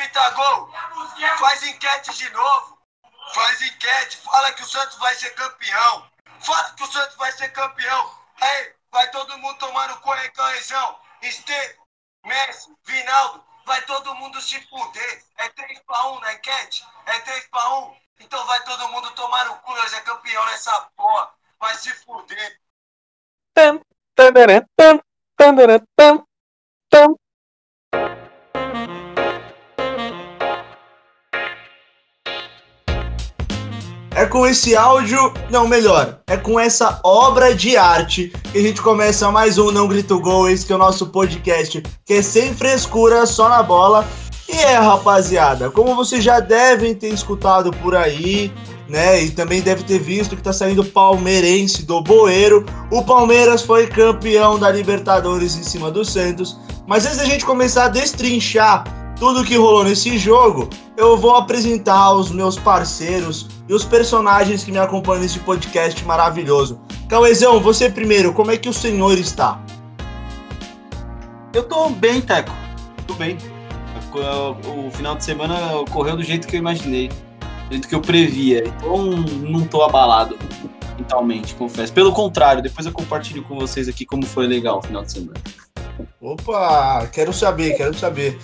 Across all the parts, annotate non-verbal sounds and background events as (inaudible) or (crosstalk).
grita gol. Faz enquete de novo. Faz enquete. Fala que o Santos vai ser campeão. Fala que o Santos vai ser campeão. Aí, vai todo mundo aí, Cãezão. Estevam, Messi, Vinaldo. Vai todo mundo se fuder. É 3 pra 1 na enquete? É 3 pra 1. Então vai todo mundo tomar no cu. Nós é campeão nessa porra. Vai se fuder. Tam, tandaram, tam, tandaram, tam, tam. É com esse áudio, não, melhor, é com essa obra de arte que a gente começa mais um Não Grito Gol, esse que é o nosso podcast, que é sem frescura, só na bola. E é, rapaziada, como vocês já devem ter escutado por aí, né, e também deve ter visto que tá saindo palmeirense do Boeiro, o Palmeiras foi campeão da Libertadores em cima do Santos. Mas antes da gente começar a destrinchar tudo que rolou nesse jogo, eu vou apresentar os meus parceiros e os personagens que me acompanham nesse podcast maravilhoso. Cauezão, você primeiro, como é que o senhor está? Eu tô bem, Teco. Tô bem. O final de semana ocorreu do jeito que eu imaginei, do jeito que eu previa. Então não tô abalado mentalmente, confesso. Pelo contrário, depois eu compartilho com vocês aqui como foi legal o final de semana. Opa, quero saber, quero saber.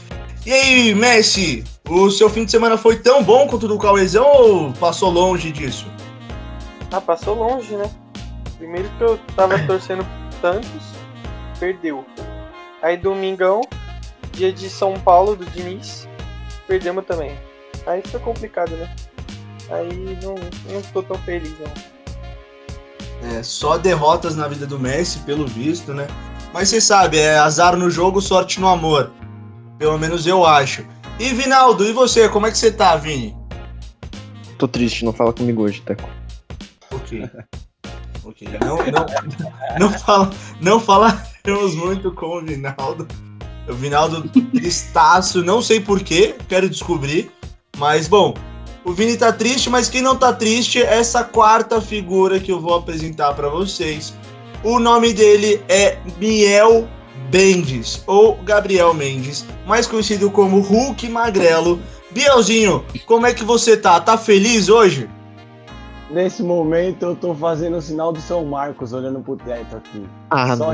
E aí, Messi, o seu fim de semana foi tão bom quanto o do Cauezão ou passou longe disso? Ah, passou longe, né? Primeiro que eu tava (laughs) torcendo pro Santos, perdeu. Aí domingão, dia de São Paulo, do Diniz, perdemos também. Aí foi complicado, né? Aí não, não tô tão feliz, não. É, só derrotas na vida do Messi, pelo visto, né? Mas você sabe, é azar no jogo, sorte no amor. Pelo menos eu acho. E Vinaldo, e você? Como é que você tá, Vini? Tô triste, não fala comigo hoje, Teco. Ok. (laughs) ok. Não, não, não, fala, não falaremos muito com o Vinaldo. O Vinaldo tristaço, não sei porquê, quero descobrir. Mas, bom, o Vini tá triste, mas quem não tá triste é essa quarta figura que eu vou apresentar para vocês. O nome dele é Miel Bendes, ou Gabriel Mendes, mais conhecido como Hulk Magrelo. Bielzinho, como é que você tá? Tá feliz hoje? Nesse momento eu tô fazendo o sinal do São Marcos, olhando pro teto aqui. Ah, Só.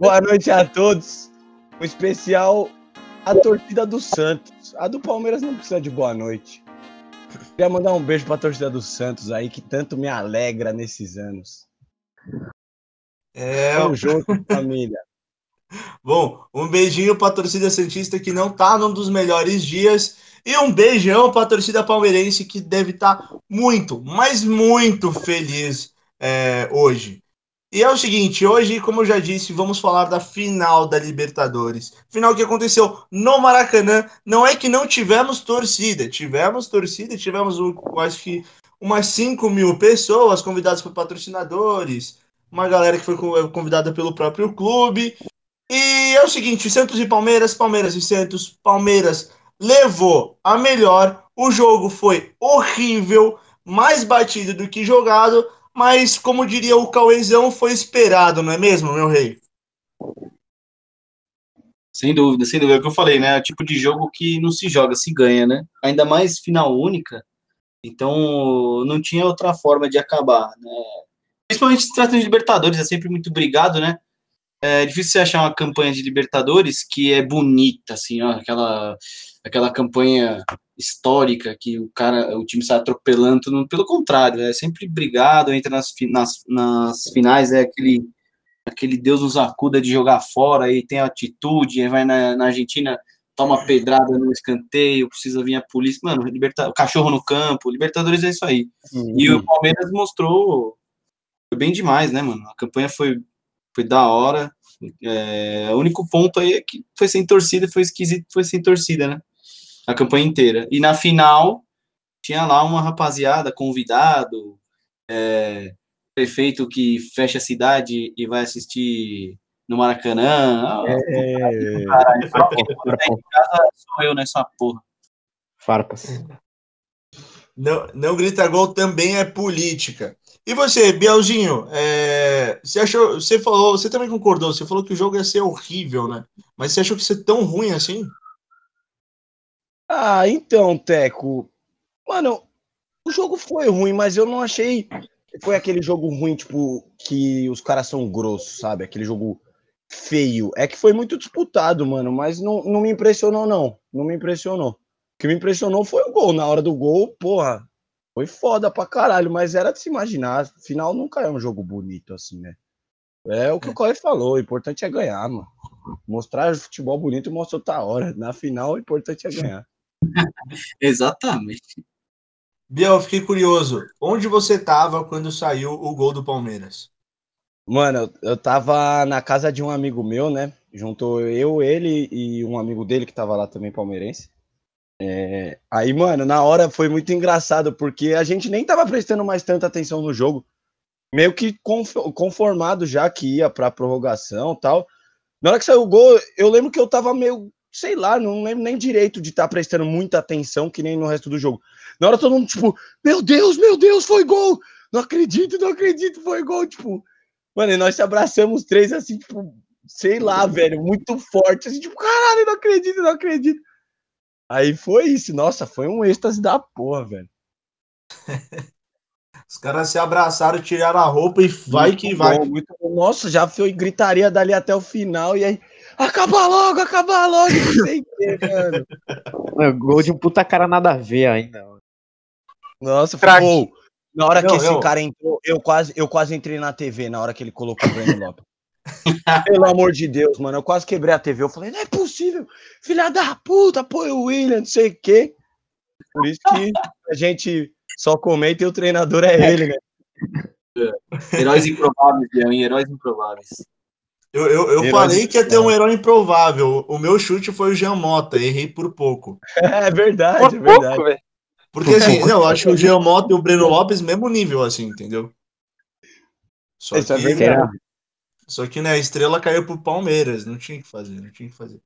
Boa noite a todos. Um especial a torcida do Santos. A do Palmeiras não precisa de boa noite. Queria mandar um beijo pra torcida do Santos aí, que tanto me alegra nesses anos. É, Tamo (laughs) junto, família. Bom, um beijinho pra torcida Santista que não tá num dos melhores dias. E um beijão pra torcida palmeirense que deve estar muito, mas muito feliz é, hoje. E é o seguinte, hoje, como eu já disse, vamos falar da final da Libertadores. Final que aconteceu no Maracanã. Não é que não tivemos torcida, tivemos torcida, tivemos acho que umas 5 mil pessoas convidadas por patrocinadores, uma galera que foi co- convidada pelo próprio clube. E é o seguinte, Santos e Palmeiras, Palmeiras e Santos, Palmeiras levou a melhor. O jogo foi horrível, mais batido do que jogado, mas como diria o Cauezão, foi esperado, não é mesmo, meu rei? Sem dúvida, sem dúvida. É o que eu falei, né? É o tipo de jogo que não se joga, se ganha, né? Ainda mais final única. Então, não tinha outra forma de acabar, né? Principalmente se tratando de Libertadores, é sempre muito brigado, né? É difícil você achar uma campanha de Libertadores que é bonita, assim, ó, aquela, aquela campanha histórica que o cara, o time sai atropelando, tudo, pelo contrário, é sempre brigado, entra nas, nas, nas finais, é aquele aquele Deus nos acuda de jogar fora e tem atitude, aí vai na, na Argentina, toma pedrada no escanteio, precisa vir a polícia, mano, liberta, o cachorro no campo, Libertadores é isso aí. E o Palmeiras mostrou foi bem demais, né, mano? A campanha foi, foi da hora. É, o único ponto aí é que foi sem torcida, foi esquisito, foi sem torcida, né? A campanha inteira. E na final, tinha lá uma rapaziada, convidado, é, prefeito que fecha a cidade e vai assistir no Maracanã. Ah, É, caralho, tá em casa sou eu nessa porra. Farpas. Não, não grita gol também é política. E você, Bielzinho, é, você achou, você falou, você também concordou, você falou que o jogo ia ser horrível, né? Mas você achou que ia ser tão ruim assim? Ah, então, Teco. Mano, o jogo foi ruim, mas eu não achei que foi aquele jogo ruim, tipo, que os caras são grossos, sabe? Aquele jogo feio. É que foi muito disputado, mano, mas não, não me impressionou, não. Não me impressionou. O que me impressionou foi o gol. Na hora do gol, porra, foi foda pra caralho, mas era de se imaginar. Final nunca é um jogo bonito, assim, né? É o que o Corey falou, o importante é ganhar, mano. Mostrar futebol bonito mostra outra hora. Na final, o importante é ganhar. (laughs) Exatamente. Biel, eu fiquei curioso. Onde você tava quando saiu o gol do Palmeiras? Mano, eu, eu tava na casa de um amigo meu, né? Juntou eu, ele e um amigo dele que tava lá também, palmeirense. É, aí, mano, na hora foi muito engraçado, porque a gente nem tava prestando mais tanta atenção no jogo. Meio que conf- conformado já que ia pra prorrogação tal. Na hora que saiu o gol, eu lembro que eu tava meio, sei lá, não lembro nem direito de estar prestando muita atenção, que nem no resto do jogo. Na hora todo mundo, tipo, meu Deus, meu Deus, foi gol! Não acredito, não acredito, foi gol, tipo. Mano, e nós se abraçamos três assim, tipo, sei lá, velho, muito forte, assim, tipo, caralho, não acredito, não acredito. Aí foi isso, nossa, foi um êxtase da porra, velho. (laughs) Os caras se abraçaram, tiraram a roupa e vai Muito que bom, vai. muito bom. Nossa, já foi gritaria dali até o final, e aí, acaba logo, acaba logo, não sei o que, (laughs) mano. Mano, Gol de um puta cara nada a ver ainda. Nossa, foi. Na hora que Não, esse eu- cara entrou, eu quase, eu quase entrei na TV na hora que ele colocou o Breno Lopes. (laughs) Pelo amor de Deus, mano, eu quase quebrei a TV. Eu falei, não é possível, filha da puta, apoia o William, não sei o quê. Por isso que a gente só comenta e o treinador é ele, né? Heróis improváveis, Leão, heróis improváveis. Eu, eu, eu falei que ia ter um herói improvável. O meu chute foi o Jean Mota, errei por pouco. (laughs) É verdade, Por é verdade. pouco, velho. Porque assim, eu acho o Jean Mota e o Breno Lopes mesmo nível, assim, entendeu? Só Isso é que, verdade. Só que né, a estrela caiu pro Palmeiras, não tinha que fazer, não tinha que fazer.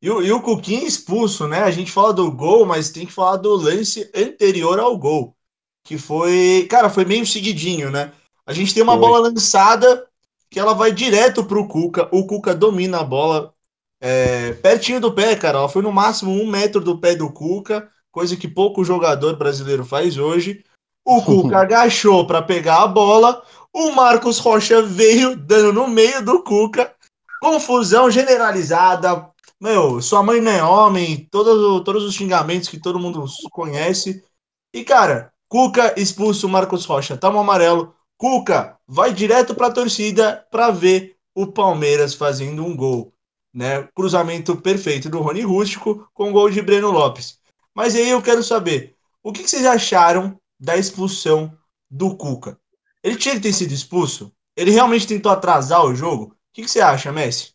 E o, e o Cuquinha expulso, né? A gente fala do gol, mas tem que falar do lance anterior ao gol. Que foi. Cara, foi meio seguidinho, né? A gente tem uma Foi. bola lançada que ela vai direto pro Cuca. O Cuca domina a bola é, pertinho do pé, cara. Ela foi no máximo um metro do pé do Cuca, coisa que pouco jogador brasileiro faz hoje. O Cuca (laughs) agachou para pegar a bola. O Marcos Rocha veio dando no meio do Cuca. Confusão generalizada. Meu, sua mãe não é homem. Todos, os xingamentos que todo mundo conhece. E, cara, Cuca expulsa o Marcos Rocha. Toma amarelo. Cuca vai direto para a torcida para ver o Palmeiras fazendo um gol. Né? Cruzamento perfeito do Rony Rústico com gol de Breno Lopes. Mas aí eu quero saber, o que que vocês acharam da expulsão do Cuca? Ele tinha que ter sido expulso? Ele realmente tentou atrasar o jogo? O que, que você acha, Messi?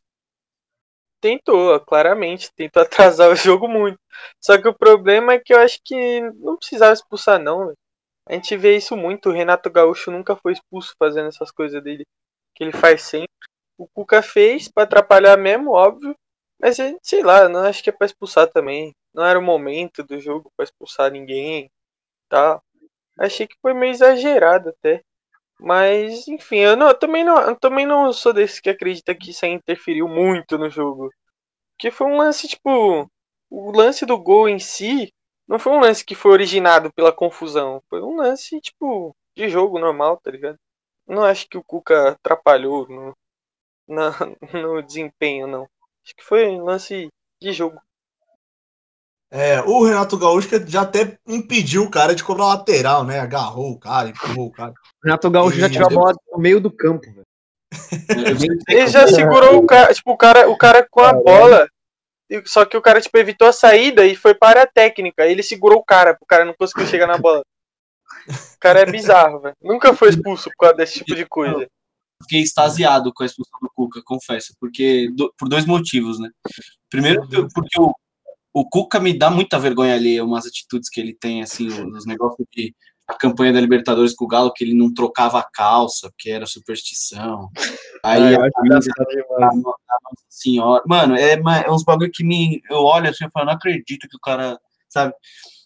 Tentou, claramente. Tentou (laughs) atrasar o jogo muito. Só que o problema é que eu acho que não precisava expulsar, não. A gente vê isso muito. O Renato Gaúcho nunca foi expulso fazendo essas coisas dele. Que ele faz sempre. O Cuca fez pra atrapalhar mesmo, óbvio. Mas sei lá, não acho que é pra expulsar também. Não era o momento do jogo pra expulsar ninguém. Tá. Achei que foi meio exagerado até. Mas, enfim, eu, não, eu também, não, eu também não sou desse que acredita que isso aí interferiu muito no jogo. Porque foi um lance, tipo. O lance do gol em si não foi um lance que foi originado pela confusão. Foi um lance, tipo, de jogo normal, tá ligado? Não acho que o Cuca atrapalhou no, na, (laughs) no desempenho, não. Acho que foi um lance de jogo. É, o Renato Gaúcho que já até impediu o cara de cobrar lateral, né? Agarrou o cara, empurrou o cara. O Renato Gaúcho já tirou a bola no meio do campo, velho. (laughs) Ele já segurou o cara, tipo, o cara, o cara com a bola. e- Só que o cara, tipo, evitou a saída e foi para a técnica. Ele segurou o cara, o cara não conseguiu chegar na bola. O cara é bizarro, velho. Nunca foi expulso por causa desse tipo de coisa. Fiquei extasiado com a expulsão do Cuca, confesso, porque do- por dois motivos, né? Primeiro, porque o, o Cuca me dá muita vergonha alheia, umas atitudes que ele tem, assim, os negócios de a campanha da Libertadores com o Galo, que ele não trocava a calça, porque era superstição. (laughs) Aí eu a camisa da Nossa Senhora. Mano, é, é uns bagulho que me. Eu olho assim e falo, não acredito que o cara. Sabe?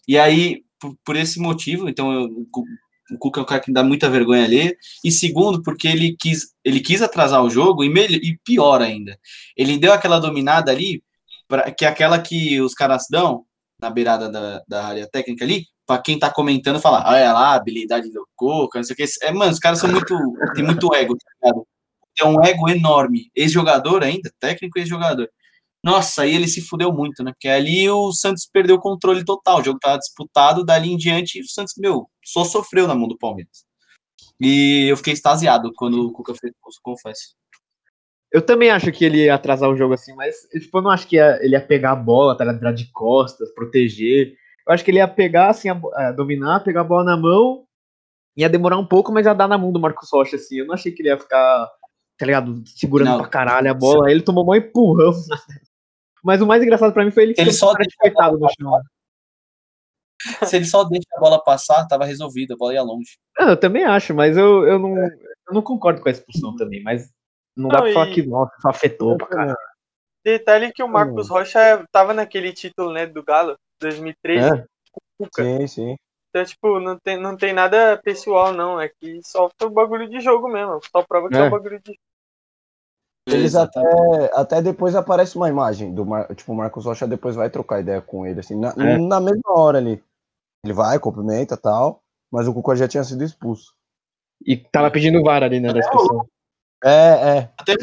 E aí, por, por esse motivo, então eu, o Cu- o Cuca é um cara que me dá muita vergonha ali. E segundo, porque ele quis, ele quis atrasar o jogo e, melhor, e pior ainda. Ele deu aquela dominada ali, pra, que é aquela que os caras dão, na beirada da, da área técnica ali, pra quem tá comentando falar, olha lá, a habilidade do Coca, não sei o que. É, mano, os caras são muito. tem muito ego, tá ligado? É um ego enorme. Ex-jogador ainda, técnico e ex-jogador. Nossa, aí ele se fudeu muito, né? Porque ali o Santos perdeu o controle total. O jogo tava disputado, dali em diante, o Santos, meu, só sofreu na mão do Palmeiras. E eu fiquei extasiado quando o Cuca fez isso, confesso. Eu também acho que ele ia atrasar o jogo assim, mas tipo, eu não acho que ia- ele ia pegar a bola, tá ligado? virar de costas, proteger. Eu acho que ele ia pegar, assim, a bo- é, dominar, pegar a bola na mão, ia demorar um pouco, mas ia dar na mão do Marcos Rocha, assim. Eu não achei que ele ia ficar, tá ligado, segurando Não. pra caralho a bola. Aí ele tomou mó empurrão. (laughs) Mas o mais engraçado pra mim foi ele que Ele só cara de deixa a coitado no chão. Se ele só deixa a bola passar, tava resolvido, a bola ia longe. Não, eu também acho, mas eu, eu, não, eu não concordo com a expulsão também, mas não, dá Não, pra falar e- que, nossa, só afetou pra caralho. Detalhe que o Marcos Rocha tava naquele título, né, do Galo, 2013, É. com o Cuca. Sim, sim. Então, tipo, não tem, não tem nada pessoal, não. É que só foi o bagulho de jogo mesmo. Só prova que é, É. o bagulho de Eles Exatamente. até, até depois aparece uma imagem do Mar, tipo, o Marcos Rocha depois vai trocar ideia com ele, assim, na, É. na mesma hora ali. Ele vai, cumprimenta e tal, mas o Cuca já tinha sido expulso. E tava pedindo VAR ali, né, da expulsão. É, é. Até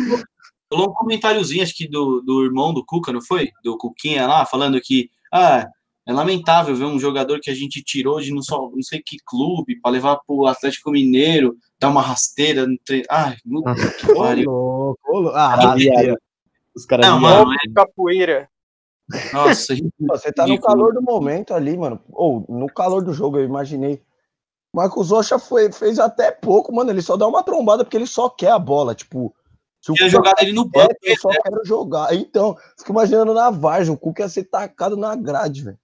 rolou um comentáriozinho, acho que do, do irmão do Cuca, não foi? Do Cuquinha lá, falando que, ah, é lamentável ver um jogador que a gente tirou de não, só, não sei que clube para levar pro Atlético Mineiro, dar uma rasteira no treino. Ai, puta que Ô, pariu. louco, ô, louco. Ah, rasteira. Os caras Não, mano, capoeira. Nossa, (laughs) Você tá no calor do momento ali, mano. Ou no calor do jogo, eu imaginei. Marcos Rocha foi, fez até pouco, mano. Ele só dá uma trombada porque ele só quer a bola. Tipo, se o jogado ele no quer, banco. eu só quero jogar. Então, fico imaginando na Vargem, o Cuca ia ser tacado na grade, velho.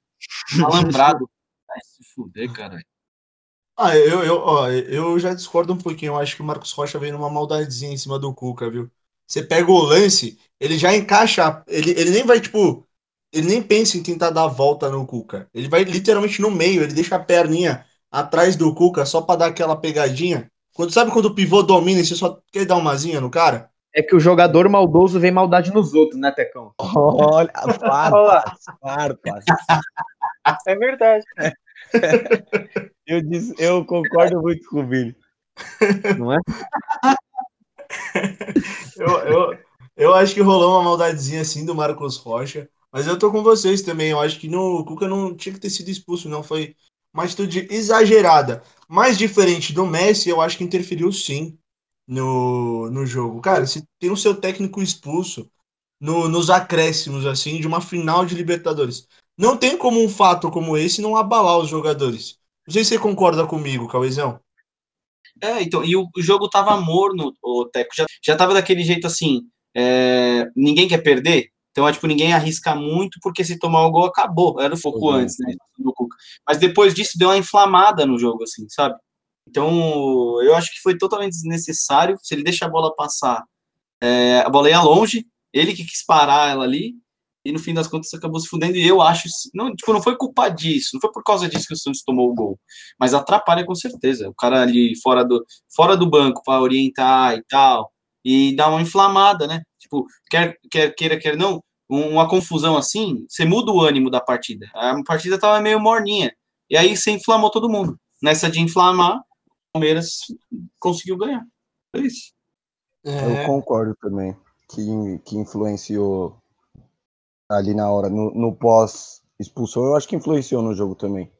Alambrado. Vai se fuder, caralho. Ah, eu, eu, ó, eu já discordo um pouquinho. Eu acho que o Marcos Rocha veio numa maldadezinha em cima do Cuca, viu? Você pega o lance, ele já encaixa. Ele, ele nem vai, tipo. Ele nem pensa em tentar dar a volta no Cuca. Ele vai literalmente no meio, ele deixa a perninha atrás do Cuca só pra dar aquela pegadinha. Quando, sabe quando o pivô domina e você só quer dar umazinha no cara? É que o jogador maldoso vê maldade nos outros, né, Tecão? Olha, (laughs) farpas, farpas. (laughs) é verdade. Eu, disse, eu concordo muito com o Vini. Não é? (laughs) Eu, eu, eu acho que rolou uma maldadezinha assim do Marcos Rocha. Mas eu tô com vocês também. Eu acho que no, o Cuca não tinha que ter sido expulso, não. Foi uma atitude exagerada. Mais diferente do Messi, eu acho que interferiu sim no, no jogo. Cara, se tem o seu técnico expulso no- nos acréscimos, assim, de uma final de Libertadores, não tem como um fato como esse não abalar os jogadores. Não sei se você concorda comigo, Cauezão. É, então, e o, o jogo tava morno, o Teco. Já, já tava daquele jeito assim. é, ninguém quer perder. Então, é tipo, ninguém arrisca muito, porque se tomar o gol, acabou. Era um pouco Uhum. antes, né? Mas depois disso, deu uma inflamada no jogo, assim, sabe? Então, eu acho que foi totalmente desnecessário. Se ele deixa a bola passar, é, a bola ia longe, ele que quis parar ela ali, e no fim das contas acabou se fudendo. E eu acho, não, tipo, não foi culpa disso, não foi por causa disso que o Santos tomou o gol, mas atrapalha com certeza. O cara ali fora do, fora do banco para orientar e tal, e dar uma inflamada, né? Tipo, quer, quer queira, quer não, um- uma confusão assim, você muda o ânimo da partida. A partida tava meio morninha, e aí você inflamou todo mundo. Nessa de inflamar, o Palmeiras conseguiu ganhar. É isso. Eu concordo também que, que influenciou ali na hora, no, no pós-expulsão, eu acho que influenciou no jogo também.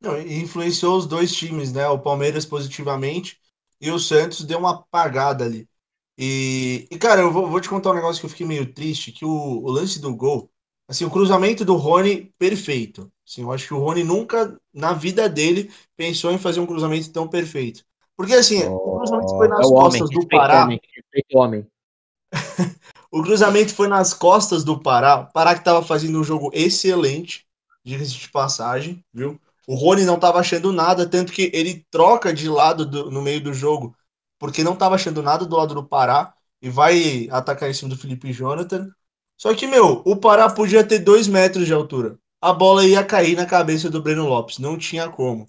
Não, influenciou os dois times, né? O Palmeiras positivamente e o Santos deu uma apagada ali. E, e, cara, eu vou, vou te contar um negócio que eu fiquei meio triste, que o, o lance do gol, assim, o cruzamento do Rony, perfeito. Assim, eu acho que o Rony nunca, na vida dele, pensou em fazer um cruzamento tão perfeito. Porque, assim, o cruzamento foi É nas homem, costas do respeita o Pará. homem, homem. (laughs) O cruzamento foi nas costas do Pará. O Pará que estava fazendo um jogo excelente, diga-se de passagem, viu? O Rony não estava achando nada, tanto que ele troca de lado do- no meio do jogo, porque não estava achando nada do lado do Pará e vai atacar em cima do Felipe Jonathan. Só que, meu, o Pará podia ter dois metros de altura. A bola ia cair na cabeça do Breno Lopes, não tinha como.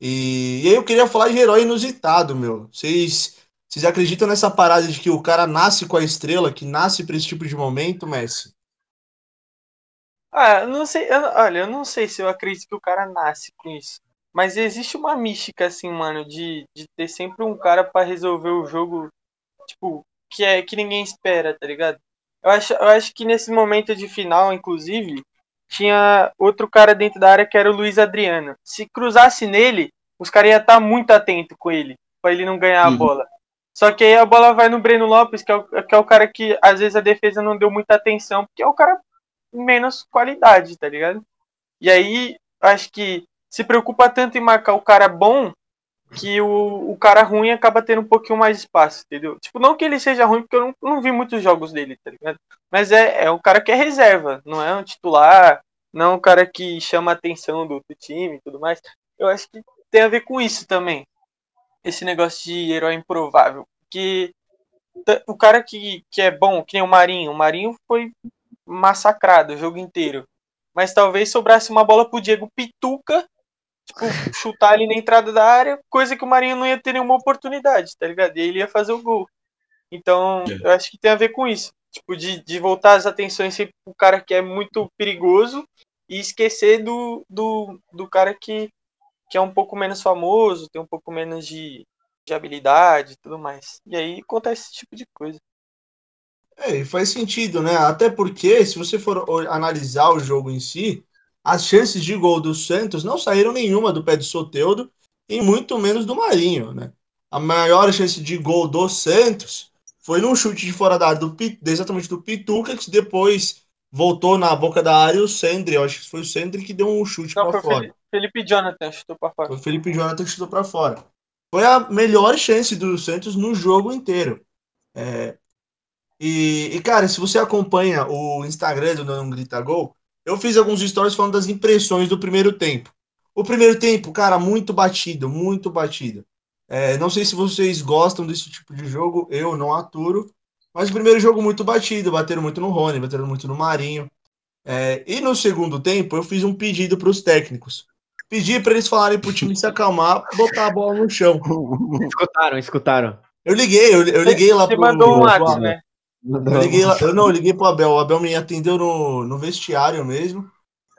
E, e aí eu queria falar de herói inusitado, meu. Vocês vocês acreditam nessa parada de que o cara nasce com a estrela, que nasce para esse tipo de momento, Messi? Ah, eu não sei. eu- olha, eu não sei se eu acredito que o cara nasce com isso. Mas existe uma mística, assim, mano, de, de ter sempre um cara pra resolver o jogo, tipo, que é que ninguém espera, tá ligado? Eu acho, eu acho que nesse momento de final, inclusive, tinha outro cara dentro da área que era o Luiz Adriano. Se cruzasse nele, os caras iam estar muito atentos com ele, pra ele não ganhar a Uhum. bola. Só que aí a bola vai no Breno Lopes, que é, o, que é o cara que às vezes a defesa não deu muita atenção, porque é o cara menos qualidade, tá ligado? E aí, acho que se preocupa tanto em marcar o cara bom que o, o cara ruim acaba tendo um pouquinho mais espaço, entendeu? Tipo, não que ele seja ruim, porque eu não, não vi muitos jogos dele, tá ligado? Mas é, é um cara que é reserva, não é um titular, não é um cara que chama a atenção do outro time e tudo mais. Eu acho que tem a ver com isso também. Esse negócio de herói improvável. Que o cara que, que é bom, que nem o Marinho, o Marinho foi massacrado o jogo inteiro. Mas talvez sobrasse uma bola pro Diego Pituca, tipo, (laughs) chutar ali na entrada da área, coisa que o Marinho não ia ter nenhuma oportunidade, tá ligado? E ele ia fazer o gol. Então, É. eu acho que tem a ver com isso. Tipo, de, de voltar as atenções sempre pro cara que é muito perigoso e esquecer do, do, do cara que, que é um pouco menos famoso, tem um pouco menos de, de habilidade e tudo mais. E aí acontece esse tipo de coisa. É, e faz sentido, né? Até porque, se você for analisar o jogo em si, as chances de gol do Santos não saíram nenhuma do pé de Soteldo e muito menos do Marinho, né? A maior chance de gol do Santos foi num chute de fora da área do, exatamente do Pituca, que depois voltou na boca da área e o Sandri, eu acho que foi o Sandri que deu um chute para fora. Felipe, Jonathan, chutou pra fora. Foi o Felipe Jonathan que chutou para fora. Foi a melhor chance do Santos no jogo inteiro. É, e, e, cara, se você acompanha o Instagram do Não Grita Gol, eu fiz alguns stories falando das impressões do primeiro tempo. O primeiro tempo, cara, muito batido, muito batido. É, não sei se vocês gostam desse tipo de jogo, eu não aturo. Mas o primeiro jogo muito batido, bateram muito no Rony, bateram muito no Marinho. É, e no segundo tempo, eu fiz um pedido para os técnicos. Pedi para eles falarem para o time se acalmar, botar a bola no chão. (laughs) Escutaram, escutaram. Eu liguei, eu, eu liguei lá Você pro. mandou um WhatsApp, né? Eu liguei lá, eu não, eu liguei pro Abel. O Abel me atendeu no, no vestiário mesmo.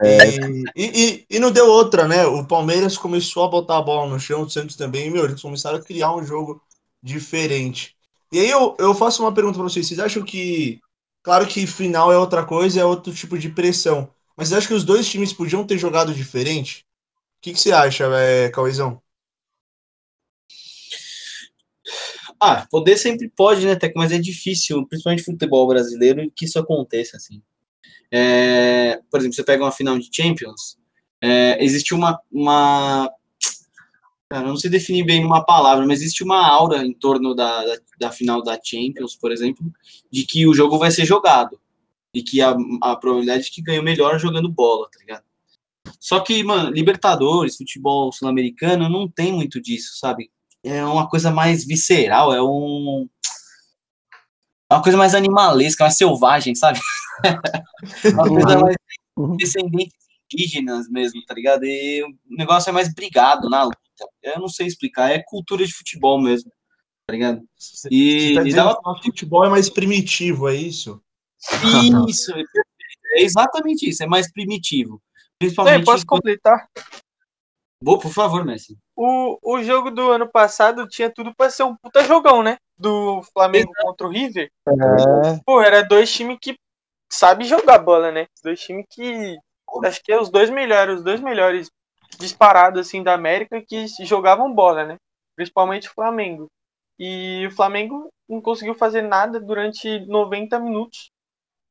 É. E, e, e, não deu outra, né? O Palmeiras começou a botar a bola no chão, o Santos também, e, meu, eles começaram a criar um jogo diferente. E aí eu, eu faço uma pergunta pra vocês. Vocês acham que. Claro que final é outra coisa, é outro tipo de pressão. Mas vocês acham que os dois times podiam ter jogado diferente? O que, que você acha, é, Cauezão? Ah, poder sempre pode, né, Teco? Mas é difícil, principalmente futebol brasileiro, que isso aconteça, assim. É, por exemplo, você pega uma final de Champions, é, existe uma, uma. Cara, não sei definir bem numa palavra, mas existe uma aura em torno da, da, da final da Champions, por exemplo, de que o jogo vai ser jogado. E que a, a probabilidade de que ganhe o melhor jogando bola, tá ligado? Só que, mano, Libertadores, futebol sul-americano, não tem muito disso, sabe? É uma coisa mais visceral, é um. É uma coisa mais animalesca, mais selvagem, sabe? (laughs) uma coisa mais descendentes indígenas mesmo, tá ligado? E o negócio é mais brigado na luta. Eu não sei explicar, é cultura de futebol mesmo, tá ligado? E, Você tá e que o nosso futebol é mais primitivo, é isso? Isso, é. É exatamente isso, é mais primitivo. Principalmente. eu posso completar? Boa, por favor, Messi. O, o jogo do ano passado tinha tudo pra ser um puta jogão, né? Do Flamengo contra o River. É. Pô, era dois times que sabem jogar bola, né? Dois times que. Acho que é os dois melhores, os dois melhores disparados assim da América que jogavam bola, né? Principalmente o Flamengo. E o Flamengo não conseguiu fazer nada durante 90 minutos.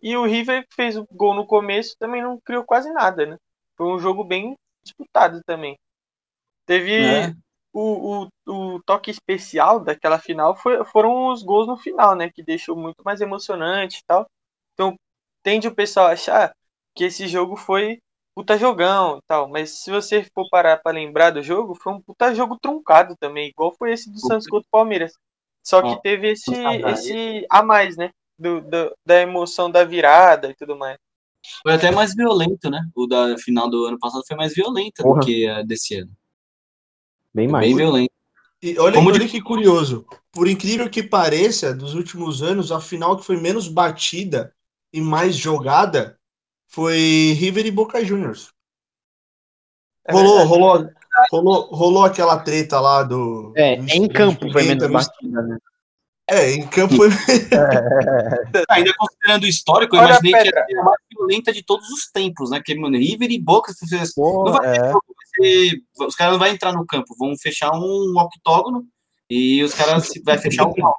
E o River que fez o gol no começo também não criou quase nada, né? Foi um jogo bem disputado também. Teve É. o, o, o toque especial daquela final foi, foram os gols no final, né? Que deixou muito mais emocionante e tal. Então, tende o pessoal a achar que esse jogo foi puta jogão e tal. Mas se você for parar pra lembrar do jogo, foi um puta jogo truncado também, igual foi esse do Santos contra o Palmeiras. Só que teve esse, esse a mais, né? Do, do- da emoção da virada e tudo mais. Foi até mais violento, né? O da final do ano passado foi mais violenta Porra. do que a desse ano. Bem mais. Bem violento. E olha, Como olha de- que curioso. Por incrível que pareça, dos últimos anos, a final que foi menos batida e mais jogada foi River e Boca Juniors. É rolou, rolou, rolou, rolou aquela treta lá do. É, do em campo foi menos do- batida, né? É, em campo foi. (laughs) Ainda considerando o histórico, eu Olha imaginei que ser a mais violenta de todos os tempos, né? Que, mano, River e Boca, se vocês- Pô, não vai ter é. jogo, vai ser- os caras não vão entrar no campo, vão fechar um octógono e os caras vai fechar um pau,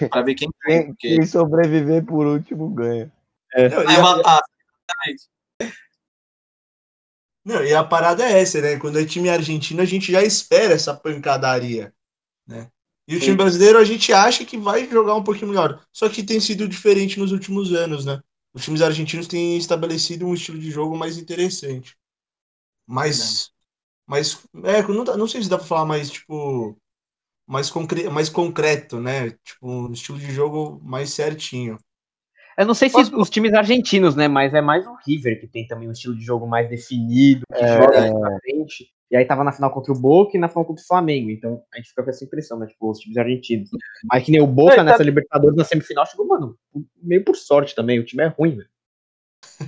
né? pra ver quem ganha, Quem, porque quem sobreviver por último ganha. Não, vai e, a, matar. Exatamente. não, e a parada é essa, né? Quando é time argentino, a gente já espera essa pancadaria, né? E o Sim. time brasileiro a gente acha que vai jogar um pouquinho melhor. Só que tem sido diferente nos últimos anos, né? Os times argentinos têm estabelecido um estilo de jogo mais interessante. Mais. Mais é, não, não sei se dá pra falar mais, tipo. Mais, concre, mais concreto, né? Tipo, um estilo de jogo mais certinho. Eu não sei se os times argentinos, né? Mas é mais o River que tem também um estilo de jogo mais definido, que É. joga mais pra frente. E aí tava na final contra o Boca e na final contra o Flamengo. Então a gente fica com essa impressão, né? Tipo, os times argentinos. Mas que nem o Boca É, tá- nessa Libertadores na semifinal chegou, mano, meio por sorte também. O time é ruim, velho.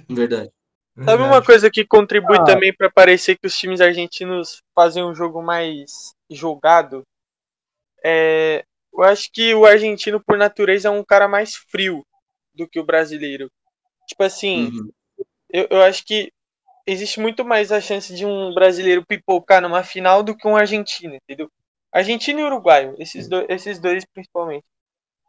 Verdade. Sabe uma coisa que contribui Ah. também pra parecer que os times argentinos fazem um jogo mais jogado? É, eu acho que o argentino, por natureza, é um cara mais frio do que o brasileiro. Tipo assim, Uhum. eu, eu acho que existe muito mais a chance de um brasileiro pipocar numa final do que um argentino, entendeu? Argentino e uruguaio, esses, dois, esses dois principalmente.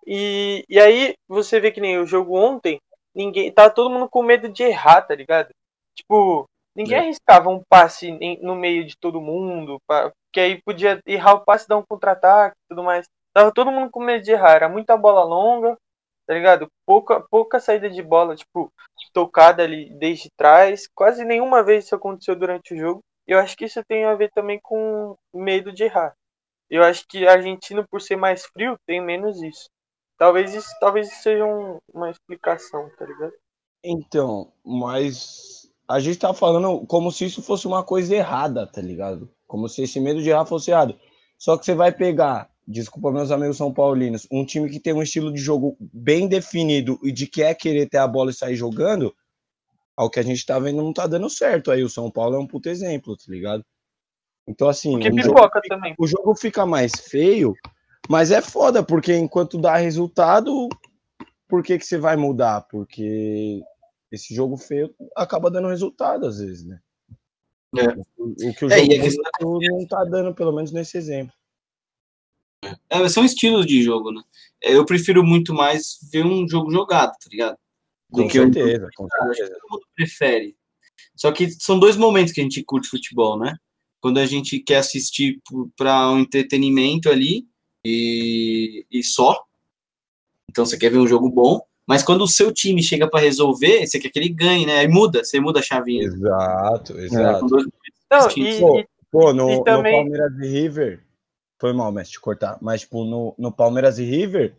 E, e aí você vê que nem o jogo ontem, ninguém tava todo mundo com medo de errar, tá ligado? Tipo, ninguém É. arriscava um passe em- no meio de todo mundo, pra, porque aí podia errar o passe, dar um contra-ataque e tudo mais. Tava todo mundo com medo de errar, era muita bola longa, tá ligado? Pouca, pouca saída de bola, tipo, tocada ali desde trás. Quase nenhuma vez isso aconteceu durante o jogo. Eu acho que isso tem a ver também com medo de errar. Eu acho que a Argentina, por ser mais frio, tem menos isso. Talvez isso, talvez isso seja um- uma explicação, tá ligado? Então, mas a gente tá falando como se isso fosse uma coisa errada, tá ligado? Como se esse medo de errar fosse errado. Só que você vai pegar, desculpa meus amigos são paulinos, um time que tem um estilo de jogo bem definido e de quer querer ter a bola e sair jogando, ao que a gente tá vendo não tá dando certo. Aí o São Paulo é um puto exemplo, tá ligado? Então assim, Porque o jogo, pipoca também. o jogo fica mais feio, mas é foda, porque enquanto dá resultado, por que, que você vai mudar? Porque esse jogo feio acaba dando resultado às vezes, né? É. O, que o É, jogo e a questão não tá dando, pelo menos nesse exemplo. É, são estilos de jogo, né? É, Eu prefiro muito mais ver um jogo jogado, tá ligado? Do Com que um- certeza, com Acho que certeza. todo mundo prefere. Só que são dois momentos que a gente curte futebol, né? Quando a gente quer assistir para um entretenimento ali e, e só. Então você quer ver um jogo bom. Mas quando o seu time chega para resolver, você quer que ele ganhe, né? Aí muda, você muda a chavinha. Exato, exato. São dois Não, e, Pô, Pô, no, E no também- Palmeiras e River. Foi mal, mestre, te cortar. Mas, tipo, no, no Palmeiras e River,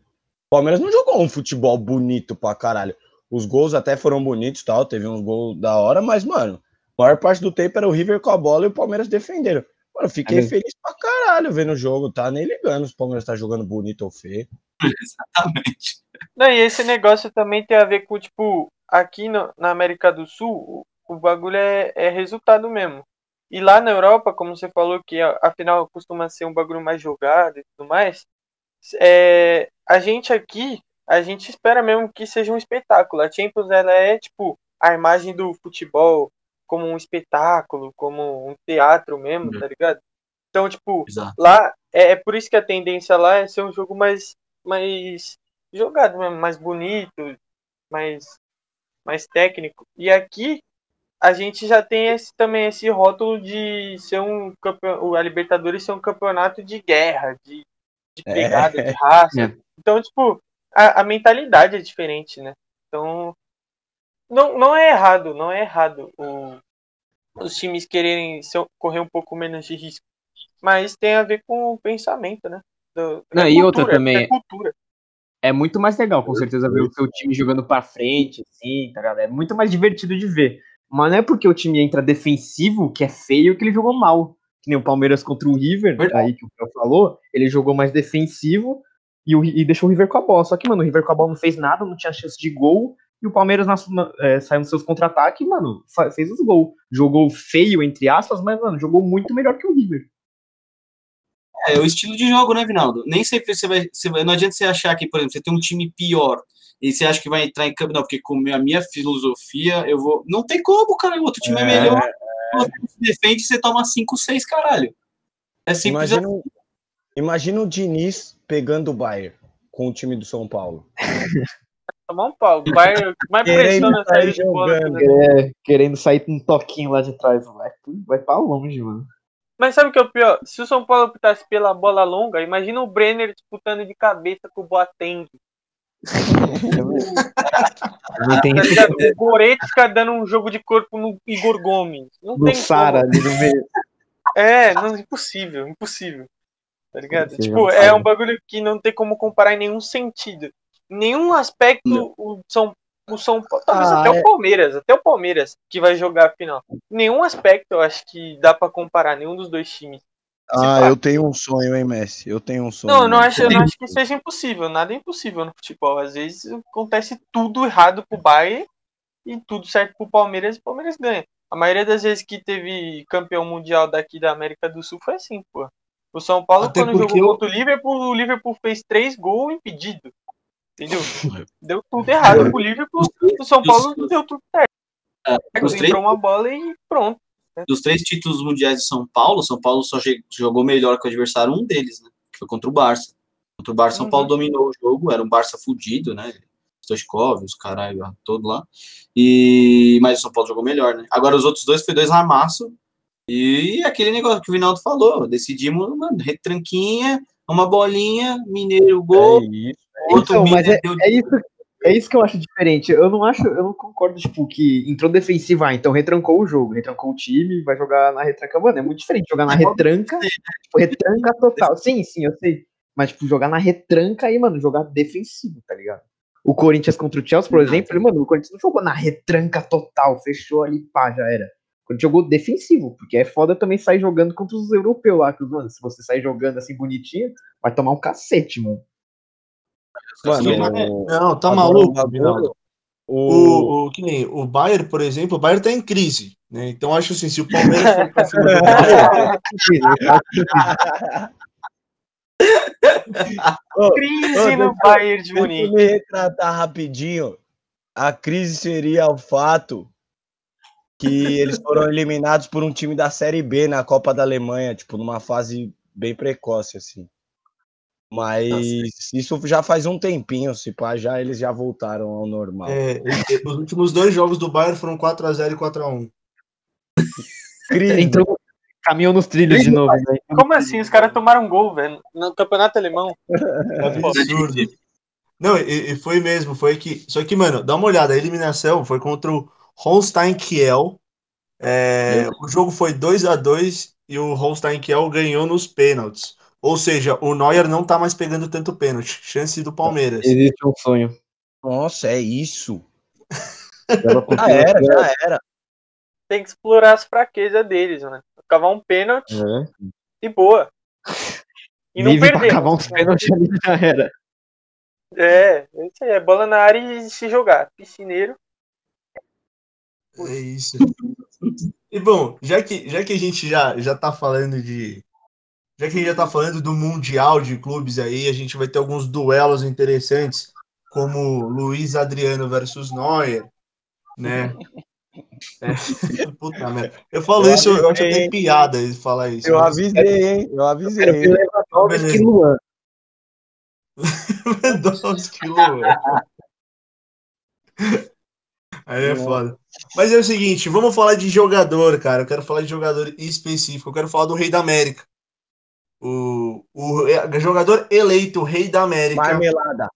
o Palmeiras não jogou um futebol bonito pra caralho. Os gols até foram bonitos tal, teve uns gols da hora, mas, mano, a maior parte do tempo era o River com a bola e o Palmeiras defendendo. Mano, eu fiquei É feliz pra caralho vendo o jogo, tá? Nem ligando se o Palmeiras tá jogando bonito ou feio. (laughs) Exatamente. Não, e esse negócio também tem a ver com, tipo, aqui no- na América do Sul, o, o bagulho é, é resultado mesmo. E lá na Europa, como você falou, que a- afinal costuma ser um bagulho mais jogado e tudo mais, é, a gente aqui, a gente espera mesmo que seja um espetáculo. A Champions, ela é, tipo, a imagem do futebol como um espetáculo, como um teatro mesmo, Uhum. tá ligado? Então, tipo, Exato. lá é, é por isso que a tendência lá é ser um jogo mais mais jogado mesmo, mais bonito, mais mais técnico. E aqui a gente já tem esse, também esse rótulo de ser um campeão, a Libertadores ser um campeonato de guerra, de, de É. pegada, de (laughs) raça. É. Então, tipo, a, a mentalidade é diferente, né? Então, não, não é errado, não é errado o, os times quererem ser- correr um pouco menos de risco. Mas tem a ver com o pensamento, né? Do- Não, é e outra cultura, também- É cultura. É muito mais legal, com certeza, ver o seu time jogando pra frente, assim, tá ligado? É muito mais divertido de ver. Mas não é porque o time entra defensivo que é feio que ele jogou mal. Que nem o Palmeiras contra o River, Verdade. aí que o Fel falou, ele jogou mais defensivo e, o, e deixou o River com a bola. Só que, mano, o River com a bola não fez nada, não tinha chance de gol. E o Palmeiras na, é, saiu nos seus contra-ataques, mano, fez os gols. Jogou feio, entre aspas, mas, mano, jogou muito melhor que o River. É o estilo de jogo, né, Vinaldo? Nem sempre você vai, você vai- Não adianta você achar que, por exemplo, você tem um time pior e você acha que vai entrar em campo. Não, porque com a minha filosofia eu vou. Não tem como, cara. O outro time é, É, melhor. Você se defende, você toma 5, 6, caralho. É simples. Imagina, o- imagina o Diniz pegando o Bayern com o time do São Paulo. (laughs) Tomar um pau. Mais pressiona saída de bola. jogando. né? É, querendo sair com um toquinho lá de trás. Vai, vai pra longe, mano. Mas sabe o que é o pior? Se o São Paulo optasse pela bola longa, imagina o Brenner disputando de cabeça com o Boateng. (laughs) Não tem Tá? O Goretzka dando um jogo de corpo no Igor Gomes. Não no tem Sara ali no meio. É, não, impossível, impossível. Tá ligado? Sim, tipo, é um bagulho que não tem como comparar em nenhum sentido. Em nenhum aspecto Não. o São o São Paulo, talvez Ah, até é. o Palmeiras, até o Palmeiras que vai jogar a final. Nenhum aspecto eu acho que dá pra comparar nenhum dos dois times. Ah, eu tenho um sonho, hein, Messi? Eu tenho um sonho. Não, eu não acho, eu não acho que seja impossível. Nada é impossível no futebol. Às vezes acontece tudo errado pro Bayern e tudo certo pro Palmeiras e o Palmeiras ganha. A maioria das vezes que teve campeão mundial daqui da América do Sul foi assim, pô. O São Paulo, Até quando jogou eu- contra o Liverpool, o Liverpool fez três gols impedidos. Entendeu? Deu tudo errado pro Liverpool. O São Paulo deu tudo certo. os três- Entrou uma bola e pronto. Dos três títulos mundiais de São Paulo, São Paulo só jogou melhor que o adversário, um deles, né? Que foi contra o Barça. Contra o Barça, São Uhum. Paulo dominou o jogo, era um Barça fudido, né? Stoichkov, os caralho, todo lá. E... Mas o São Paulo jogou melhor, né? Agora os outros dois foi dois ramaço. E aquele negócio que o Vinaldo falou, decidimos, mano, retranquinha, uma bolinha, Mineiro gol, É isso. Outro Então, mas Mineiro deu É isso, é isso que eu acho diferente. Eu não acho, eu não concordo, tipo, que entrou defensivo, ah, então retrancou o jogo, retrancou o time, vai jogar na retranca. Mano, é muito diferente jogar na retranca, tipo, retranca total. Sim, sim, eu sei. Mas, tipo, jogar na retranca e, mano, jogar defensivo, tá ligado? O Corinthians contra o Chelsea, por exemplo, mano, o Corinthians não jogou na retranca total, fechou ali, pá, já era. O Corinthians jogou defensivo, porque é foda também sair jogando contra os europeus lá, que, mano, se você sair jogando assim bonitinho, vai tomar um cacete, mano. Mano, Não, Não, tá maluco, o bagulho- Vinaldo? o- O, o, que nem o Bayern, por exemplo, o Bayern tá em crise, né? Então acho assim, se o Palmeiras for pra cima do (laughs) Bayern, Crise ô, no Bayern de Deixa eu Munique. me retratar rapidinho. A crise seria o fato que eles foram eliminados por um time da Série B na Copa da Alemanha, tipo, numa fase bem precoce, assim. Mas isso já faz um tempinho, se pá, já eles já voltaram ao normal. é, os últimos dois jogos do Bayern foram 4x0 e 4x1. Crise. Entrou, caminhou nos trilhos de novo, né? Como assim? Os caras tomaram gol, velho. No campeonato alemão. Absurdo. Não, e, e foi mesmo, foi que. Só que, mano, dá uma olhada, a eliminação foi contra o Holstein Kiel. É, o jogo foi 2 a 2 e o Holstein Kiel ganhou nos pênaltis. Ou seja, o Neuer não tá mais pegando tanto pênalti. Chance do Palmeiras. Existe um sonho. Nossa, é isso. Já era, já era. Tem que explorar as fraquezas deles, mano. Cavar um pênalti É. e boa. E não Vive pra perder. cavar uns pênaltis ali já era. É, isso aí, é bola na área e se jogar. Piscineiro. É isso. E bom, já que, já que a gente já, já tá falando de. Já que a gente já tá falando do Mundial de clubes aí, a gente vai ter alguns duelos interessantes, como Luiz Adriano versus Neuer, né? (laughs) É. Puta merda. Eu falo Eu isso, eu acho até piada ele falar isso. Eu mas- avisei, hein? Eu avisei. hein? Beleza. Que Luan. (laughs) Lewandowski, Luan. Aí é foda. Mas é o seguinte, vamos falar de jogador, cara. Eu quero falar de jogador específico. Eu quero falar do Rei da América. O, o jogador eleito Rei da América, Marmelada.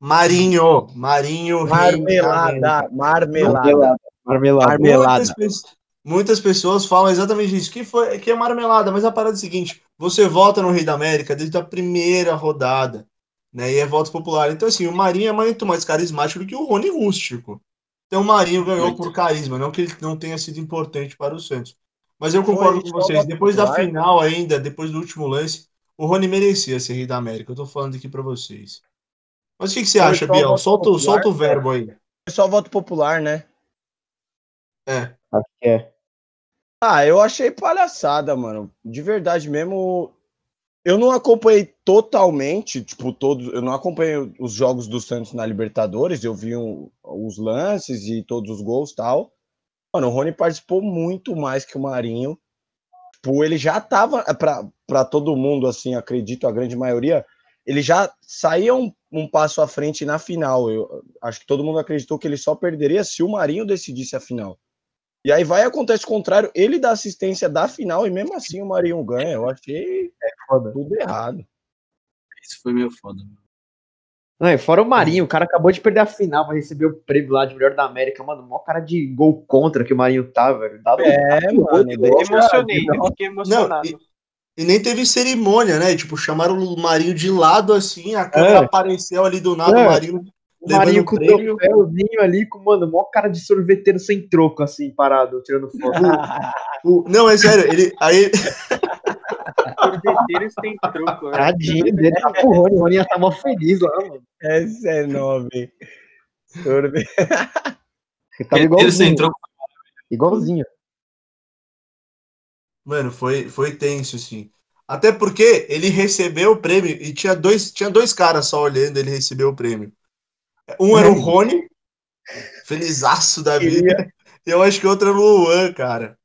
Marinho. Marinho. Marmelada. Marmelada. Marmelada. Marmelada. Muitas, muitas pessoas falam exatamente isso. Que, foi, que é marmelada, mas a parada é a seguinte: você vota no Rei da América desde a primeira rodada, né? E é voto popular. Então, assim, o Marinho é muito mais carismático do que o Rony Rústico. Então, o Marinho ganhou Muito. por carisma, não que ele não tenha sido importante para o Santos. Mas eu Foi concordo com só vocês. Depois da final, ainda, depois do último lance, o Rony merecia ser Rei da América. Eu tô falando aqui para vocês. Mas o que, que você Foi acha, Biel? Solta, o- popular, solta o cara. verbo aí. Foi só voto popular, né? É. Acho que é. Ah, eu achei palhaçada, mano. De verdade mesmo. Eu não acompanhei totalmente, tipo, todos. Eu não acompanhei os jogos do Santos na Libertadores. Eu vi um- os lances e todos os gols e tal. Mano, o Rony participou muito mais que o Marinho. Tipo, ele já tava, pra, pra todo mundo, assim, acredito, a grande maioria, ele já saía um, um passo à frente na final. Eu acho que todo mundo acreditou que ele só perderia se o Marinho decidisse a final. E aí vai acontece o contrário, ele dá assistência da final e mesmo assim o Marinho ganha. Eu achei Foda. tudo errado. Isso foi meio foda. Não, e fora o Marinho, o cara acabou de perder a final, vai receber o prêmio lá de melhor da América. Mano, maior cara de gol contra que o Marinho tá, velho. Dá É, mano, deixa- Emocionei, eu fiquei emocionado. e- E nem teve cerimônia, né? Tipo, chamaram o Marinho de lado assim, a câmera É. apareceu ali do nada, É. o Marinho. o Marinho com o troféuzinho ali, com, mano, maior cara de sorveteiro sem troco, assim, parado, tirando foto. (laughs) o- Não, é sério, ele. Aí Sorveteiros tem truco, né? Tadinho dele, tá pro Rony, o Rony tá mó feliz lá, mano. Esse é nome. Sorvete. Ele tava Ele igualzinho. entrou Igualzinho. Mano, foi, foi tenso, assim. Até porque ele recebeu o prêmio e tinha dois, tinha dois caras só olhando ele receber o prêmio. Um era o Rony, felizaço da vida, e eu acho que outro era o Luan, cara.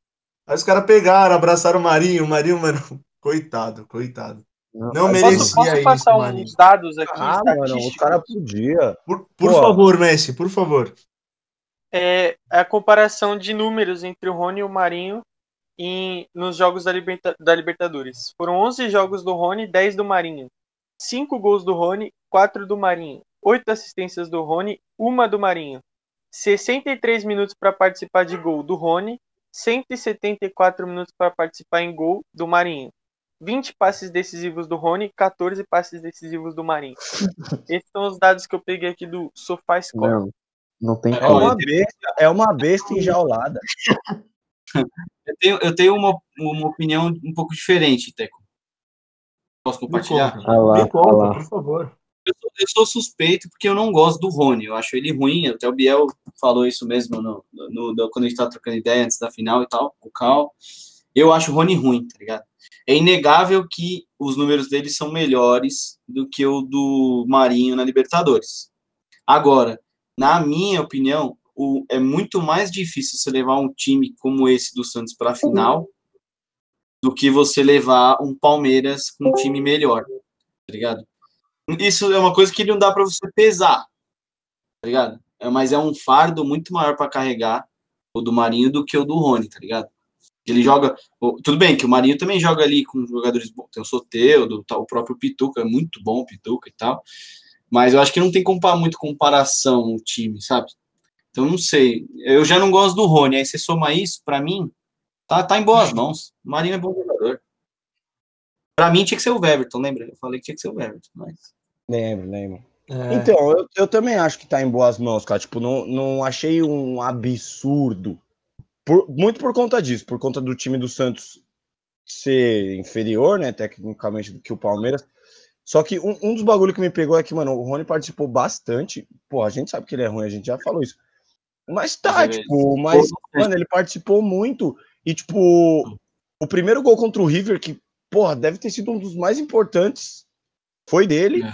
Aí os caras pegaram, abraçaram o Marinho, o Marinho, mano, coitado, coitado. Não Posso, merecia posso isso, passar Marinho. uns dados aqui, Ah, mano, o cara podia. Por, por favor, Messi, por favor. é a comparação de números entre o Rony e o Marinho em, nos jogos da, Liberta- da Libertadores. Foram 11 jogos do Rony, 10 do Marinho. 5 gols do Rony, 4 do Marinho. 8 assistências do Rony, 1 do Marinho. 63 minutos para participar de gol do Rony, 174 minutos para participar em gol do Marinho. 20 passes decisivos do Rony, 14 passes decisivos do Marinho. Esses são os dados que eu peguei aqui do SofaScore. Não, não tem É uma besta, é uma besta enjaulada. Eu tenho, eu tenho uma, uma opinião um pouco diferente, Teco. Posso compartilhar? Me conta, Ah lá, me ah conta, lá. por favor. Eu sou, eu sou suspeito porque eu não gosto do Rony. Eu acho ele ruim. Até o Biel falou isso mesmo no, no- no- quando a gente tava trocando ideia antes da final e tal, com o Cal. Eu acho o Rony ruim, tá ligado? É inegável que os números dele são melhores do que o do Marinho na Libertadores. Agora, na minha opinião, o- é muito mais difícil você levar um time como esse do Santos para a final do que você levar um Palmeiras com um time melhor, tá ligado? Isso é uma coisa que não dá para você pesar, tá ligado? É, mas é um fardo muito maior para carregar o do Marinho do que o do Rony, tá ligado? Ele joga. Tudo bem que o Marinho também joga ali com jogadores bons. Tem o Soteudo, o próprio Pituca, é muito bom o Pituca e tal. Mas eu acho que não tem compa muito comparação o time, sabe? Então não sei. Eu já não gosto do Rony. Aí você soma isso, pra mim, tá, tá em boas mãos. O Marinho é bom jogador. Pra mim tinha que ser o Everton, lembra? Eu falei que tinha que ser o Everton, mas. Lembro, lembro. É. Então, eu, eu também acho que tá em boas mãos, cara. Tipo, não, não achei um absurdo. Por- muito por conta disso, por conta do time do Santos ser inferior, né, tecnicamente, do que o Palmeiras. Só que um, um dos bagulhos que me pegou é que, mano, o Rony participou bastante. Pô, a gente sabe que ele é ruim, a gente já falou isso. Mas tá, Mas ele- tipo, mas, mano, ele participou muito. E, tipo, o primeiro gol contra o River, que, porra, deve ter sido um dos mais importantes, foi dele. É.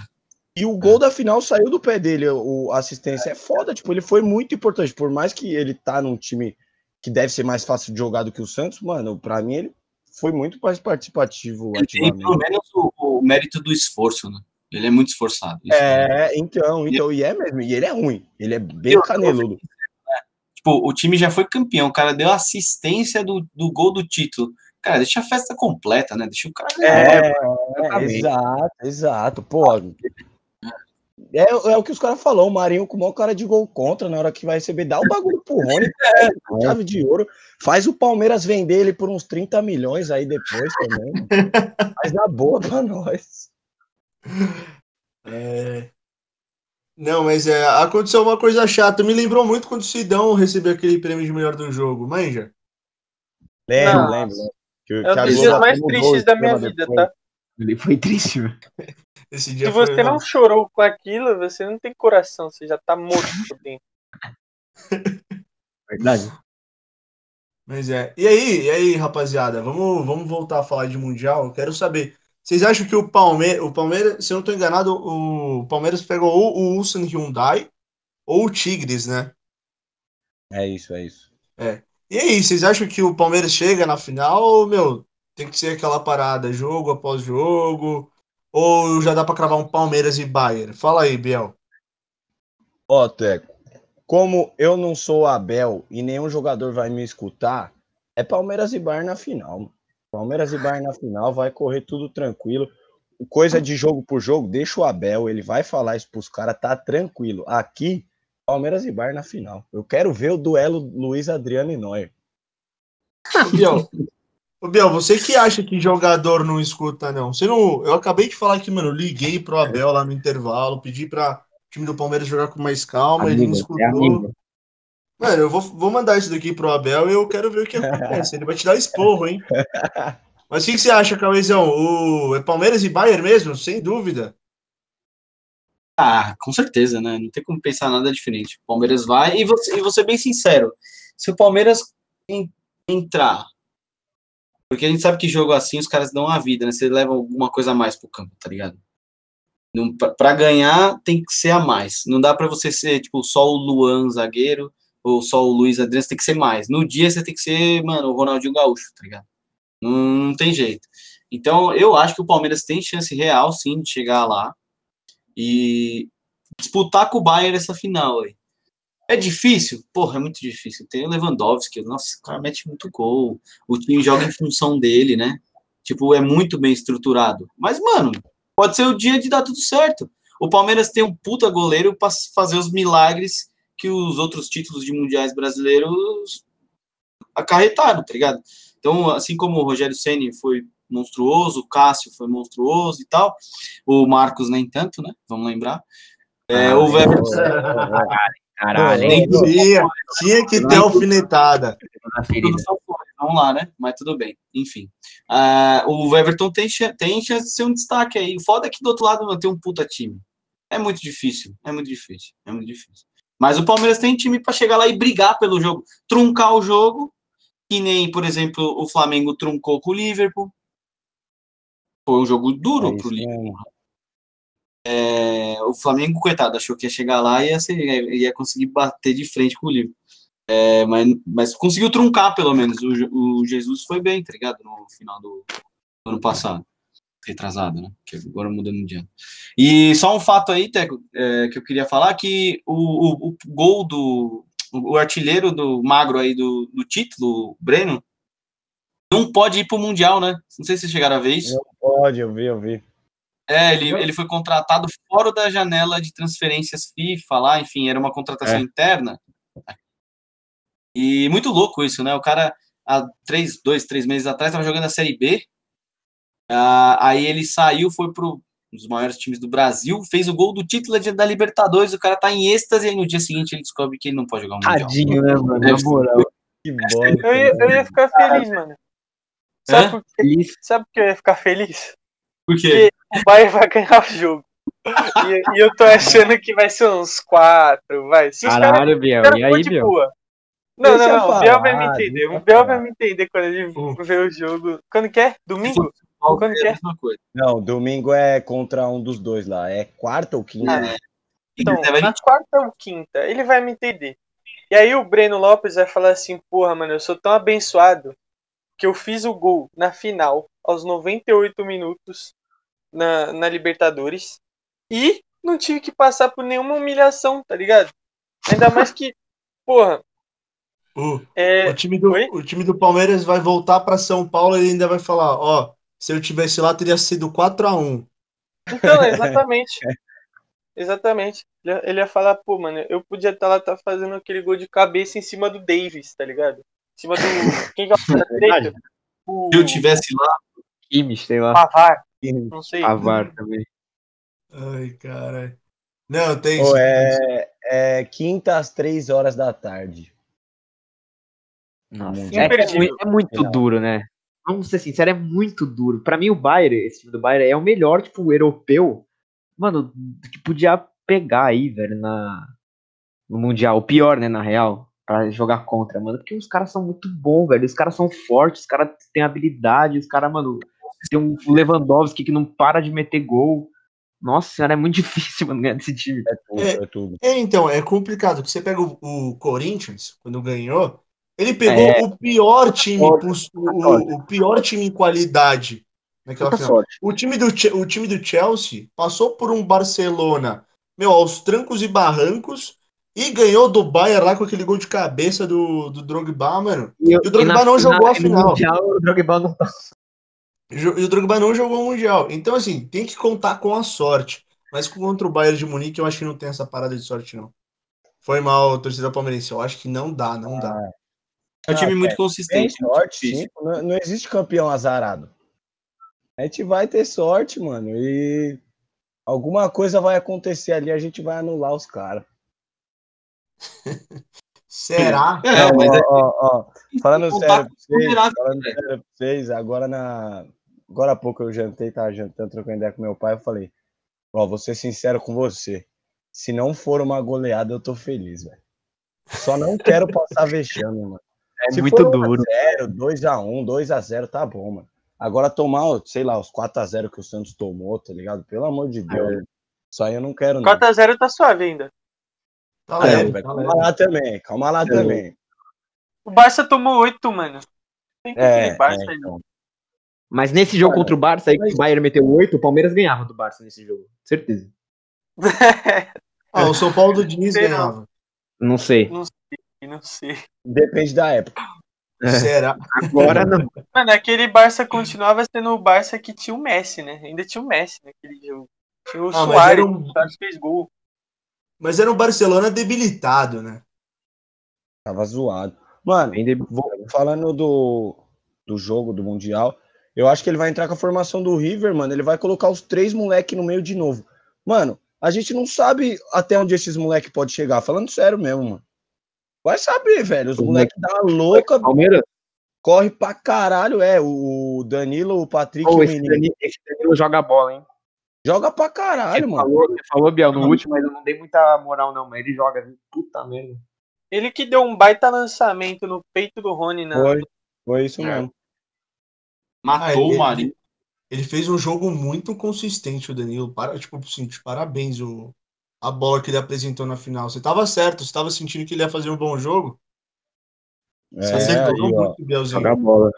E o gol da final saiu do pé dele. O, a assistência é foda, tipo, ele foi muito importante. Por mais que ele tá num time que deve ser mais fácil de jogar do que o Santos, mano, pra mim ele foi muito mais participativo Ele tem pelo menos o, o mérito do esforço, né? Ele é muito esforçado. Isso É, então, então, e é mesmo, e ele é ruim, ele é bem caneludo. Tipo, o time já foi campeão, o cara deu assistência do, do gol do título. Cara, deixa a festa completa, né? Deixa o cara. É, exatamente. exato, exato, pô. É, é o que os caras falaram, o Marinho com o maior cara de gol contra, na hora que vai receber, dá o bagulho pro (laughs) Rony, chave de ouro, faz o Palmeiras vender ele por uns 30 milhões aí depois também. (laughs) Faz na boa pra nós. É. Não, mas é, aconteceu uma coisa chata. Me lembrou muito quando o Sidão recebeu aquele prêmio de melhor do jogo. Manja? Lembro, Não. lembro. Que, É um dos dias mais tristes da minha vida, depois. tá? Ele foi triste, velho. Esse dia Se foi você não chorou com aquilo, você não tem coração, você já tá morto por dentro. (laughs) Verdade. Mas é. E aí, e aí, rapaziada? Vamos, vamos voltar a falar de Mundial? Eu quero saber. Vocês acham que o Palmeiras, o Palmeiras, se eu não estou enganado, o Palmeiras pegou ou o Ulsan Hyundai ou o Tigres, né? É isso, é isso. E aí, vocês acham que o Palmeiras chega na final ou, meu, tem que ser aquela parada, jogo após jogo? Ou já dá pra cravar um Palmeiras e Bayern? Fala aí, Biel. Ó, Teco, como eu não sou o Abel e nenhum jogador vai me escutar, é Palmeiras e Bayern na final. Palmeiras e Bayern na final, vai correr tudo tranquilo. Coisa de jogo por jogo, deixa o Abel, ele vai falar isso pros caras, tá tranquilo. Aqui, Palmeiras e Bayern na final. Eu quero ver o duelo Luiz Adriano e Neuer. Ô, Biel, (laughs) ô, Biel, você que acha que jogador não escuta, não? Você não. Eu acabei de falar que, mano, eu liguei pro Abel lá no intervalo, pedi pra o time do Palmeiras jogar com mais calma, ele não Amigo, escutou. é amigo. Mano, eu vou, vou mandar isso daqui pro Abel e eu quero ver o que acontece. Ele vai te dar esporro, hein? (laughs) Mas o que, que você acha, Cauêzão? O... É Palmeiras e Bayern mesmo? Sem dúvida. Ah, com certeza, né? Não tem como pensar nada diferente. O Palmeiras vai. E você, e vou ser bem sincero: se o Palmeiras en- entrar. Porque a gente sabe que jogo assim os caras dão a vida, né? Você leva alguma coisa a mais pro campo, tá ligado? Não, pra, ganhar tem que ser a mais. Não dá pra você ser, tipo, só o Luan zagueiro ou só o Luiz Adriano, você tem que ser mais. No dia você tem que ser, mano, o Ronaldinho Gaúcho, tá ligado? Não, não tem jeito. Então, eu acho que o Palmeiras tem chance real, sim, de chegar lá e disputar com o Bayern essa final aí. É difícil? Porra, é muito difícil. Tem o Lewandowski, nossa, o cara mete muito gol. O time joga em função dele, né? Tipo, é muito bem estruturado. Mas, mano, pode ser o dia de dar tudo certo. O Palmeiras tem um puta goleiro para fazer os milagres que os outros títulos de mundiais brasileiros acarretaram, tá ligado? Então, assim como o Rogério Ceni foi monstruoso, o Cássio foi monstruoso e tal, o Marcos nem tanto, né? Vamos lembrar. É, o Weber Caralho, Pô, hein? Tinha, tinha que ter alfinetada. São flores, vamos lá, né? Mas tudo bem, enfim. Ah, o Everton tem, tem chance de ser um destaque aí. O foda é que do outro lado vai ter um puta time. É muito difícil, é muito difícil, é muito difícil. Mas o Palmeiras tem time para chegar lá e brigar pelo jogo, truncar o jogo, que nem, por exemplo, o Flamengo truncou com o Liverpool. Foi um jogo duro É pro Liverpool. É, o Flamengo, coitado, achou que ia chegar lá e ia, ia conseguir bater de frente com o Liverpool. É, mas, mas conseguiu truncar, pelo menos. O, o Jesus foi bem, tá ligado? No final do, do ano passado. Retrasado, né? Que agora mudando de ano. E só um fato aí, Teco, é, que eu queria falar, que o, o, o gol do... O artilheiro do magro aí do, do título, o Breno, não pode ir pro Mundial, né? Não sei se chegaram a ver isso. Pode, eu vi, eu vi. É, ele, ele foi contratado fora da janela de transferências FIFA lá, enfim, era uma contratação É. interna. E muito louco isso, né? O cara, há três, dois, três meses atrás, estava jogando a Série B. Ah, aí ele saiu, foi para um dos maiores times do Brasil, fez o gol do título de- da Libertadores, o cara tá em êxtase, e aí no dia seguinte ele descobre que ele não pode jogar um Mundial. Tadinho, né, mano? Na moral. Que bosta. Eu ia, eu ia ficar feliz, mano. Sabe por, quê? Feliz. Sabe por que eu ia ficar feliz? Por quê? O Bayern vai ganhar o jogo. E, e eu tô achando que vai ser uns quatro, vai. Se Caralho, Biel. cara E aí, de Biel? boa. Não, não, não. O Biel vai me entender. O Biel vai me entender quando ele Hum. ver o jogo. Quando que é? Domingo? Quando que é a é? Não, domingo é contra um dos dois lá. É quarta ou quinta? Ah, né? Então, na quarta ou quinta, ele vai me entender. E aí o Breno Lopes vai falar assim, porra, mano, eu sou tão abençoado que eu fiz o gol na final, aos 98 minutos, na, na Libertadores, e não tive que passar por nenhuma humilhação, tá ligado? Ainda mais que, porra, O, é, o, time do, Oi? o time do Palmeiras vai voltar para São Paulo e ele ainda vai falar: ó, se eu tivesse lá, teria sido 4x1. Então, (laughs) exatamente. Exatamente. Ele ia- ele ia falar, pô, mano, eu podia estar lá tá fazendo aquele gol de cabeça em cima do Davis, tá ligado? Em cima do. Quem que é o (laughs) direito? O Se eu tivesse lá, Kimmich, sei lá. Pavar, não sei. Pavar também. Ai, cara. Não, tem Pô, é, é quinta às três horas da tarde. Nossa, é, é é muito Final. duro, né? Vamos ser sinceros, é muito duro. Pra mim, o Bayern, esse time do Bayern, é o melhor, tipo, europeu, mano, que podia pegar aí, velho, na, no Mundial. O pior, né, na real, pra jogar contra, mano. Porque os caras são muito bons, velho. Os caras são fortes, os caras têm habilidade, os caras, mano. Tem um Lewandowski que não para de meter gol. Nossa senhora, é muito (laughs) difícil, mano, ganhar desse time. É tudo, é tudo. É, então, é complicado. porque Você pega o, o Corinthians, quando ganhou, ele pegou É. o pior time, Sorte, pos- o, o pior time em qualidade naquela Muita final. sorte. O time, do, o time do Chelsea passou por um Barcelona, meu, aos trancos e barrancos, e ganhou do Bayern lá com aquele gol de cabeça do, do Drogba, mano. E, o Drogba na não jogou a no final. Mundial, o Drogba não tá. E o Drogba não jogou o Mundial. Então, assim, tem que contar com a sorte. Mas contra o Bayern de Munique, eu acho que não tem essa parada de sorte, não. Foi mal, torcida palmeirense. Eu acho que não dá, não dá. É um time Ah, muito Tem consistente. sorte, sim. Não, não existe campeão azarado. A gente vai ter sorte, mano. E alguma coisa vai acontecer ali, a gente vai anular os caras. (laughs) Será? É, mas é, ó, ó, falando Tem sério pra vocês, vulnerável, falando né? sério pra vocês, agora na. Agora há pouco eu jantei, tava jantando, trocando ideia com meu pai, eu falei, ó, vou ser sincero com você. Se não for uma goleada, eu tô feliz, velho. Só não (laughs) quero passar vexame, mano. É Se muito for duro. 1x0, 2x1, 2x0, tá bom, mano. Agora tomar, sei lá, os 4x0 que o Santos tomou, tá ligado? Pelo amor de Deus. Isso aí eu não quero, não. 4x0 tá suave ainda. Tá É, leve, vai, tá calma leve. lá também, calma lá também. O Barça tomou 8, mano. Tem que É, Barça é, aí. então. Mas nesse jogo contra o Barça, aí que o Bayern meteu 8, o Palmeiras ganhava do Barça nesse jogo. Certeza. (laughs) Ah, o São Paulo do Diniz Sei não. ganhava. Não sei. não sei. Depende da época. É. Será? Agora não. Mano, aquele Barça continuava sendo o Barça que tinha o Messi, né? Ainda tinha o Messi naquele jogo. Tinha o Ah, mas Suárez, um- o Suárez fez gol. Mas era um Barcelona debilitado, né? Tava zoado. Mano, falando do, do jogo do Mundial, eu acho que ele vai entrar com a formação do River, mano. Ele vai colocar os três moleque no meio de novo. Mano, a gente não sabe até onde esses moleque podem chegar. Falando sério mesmo, mano. Vai saber, velho. Os moleque dá uma louca, Palmeiras? corre pra caralho. É, o Danilo, o Patrick e o esse, menino. Danilo, esse Danilo joga bola, hein? Joga pra caralho, Você mano. falou, você falou, Biel, no último, mas eu não dei muita moral, não. Mas ele joga, viu? Puta merda. Ele que deu um baita lançamento no peito do Rony na. Foi, foi isso É. mesmo. Matou Ah, ele- o Marinho. Ele fez um jogo muito consistente, o Danilo. Para, tipo, assim, parabéns o, a bola que ele apresentou na final. Você tava certo, você tava sentindo que ele ia fazer um bom jogo. Você É, acertou aí, ó. muito, Bielzinho. Joga bola.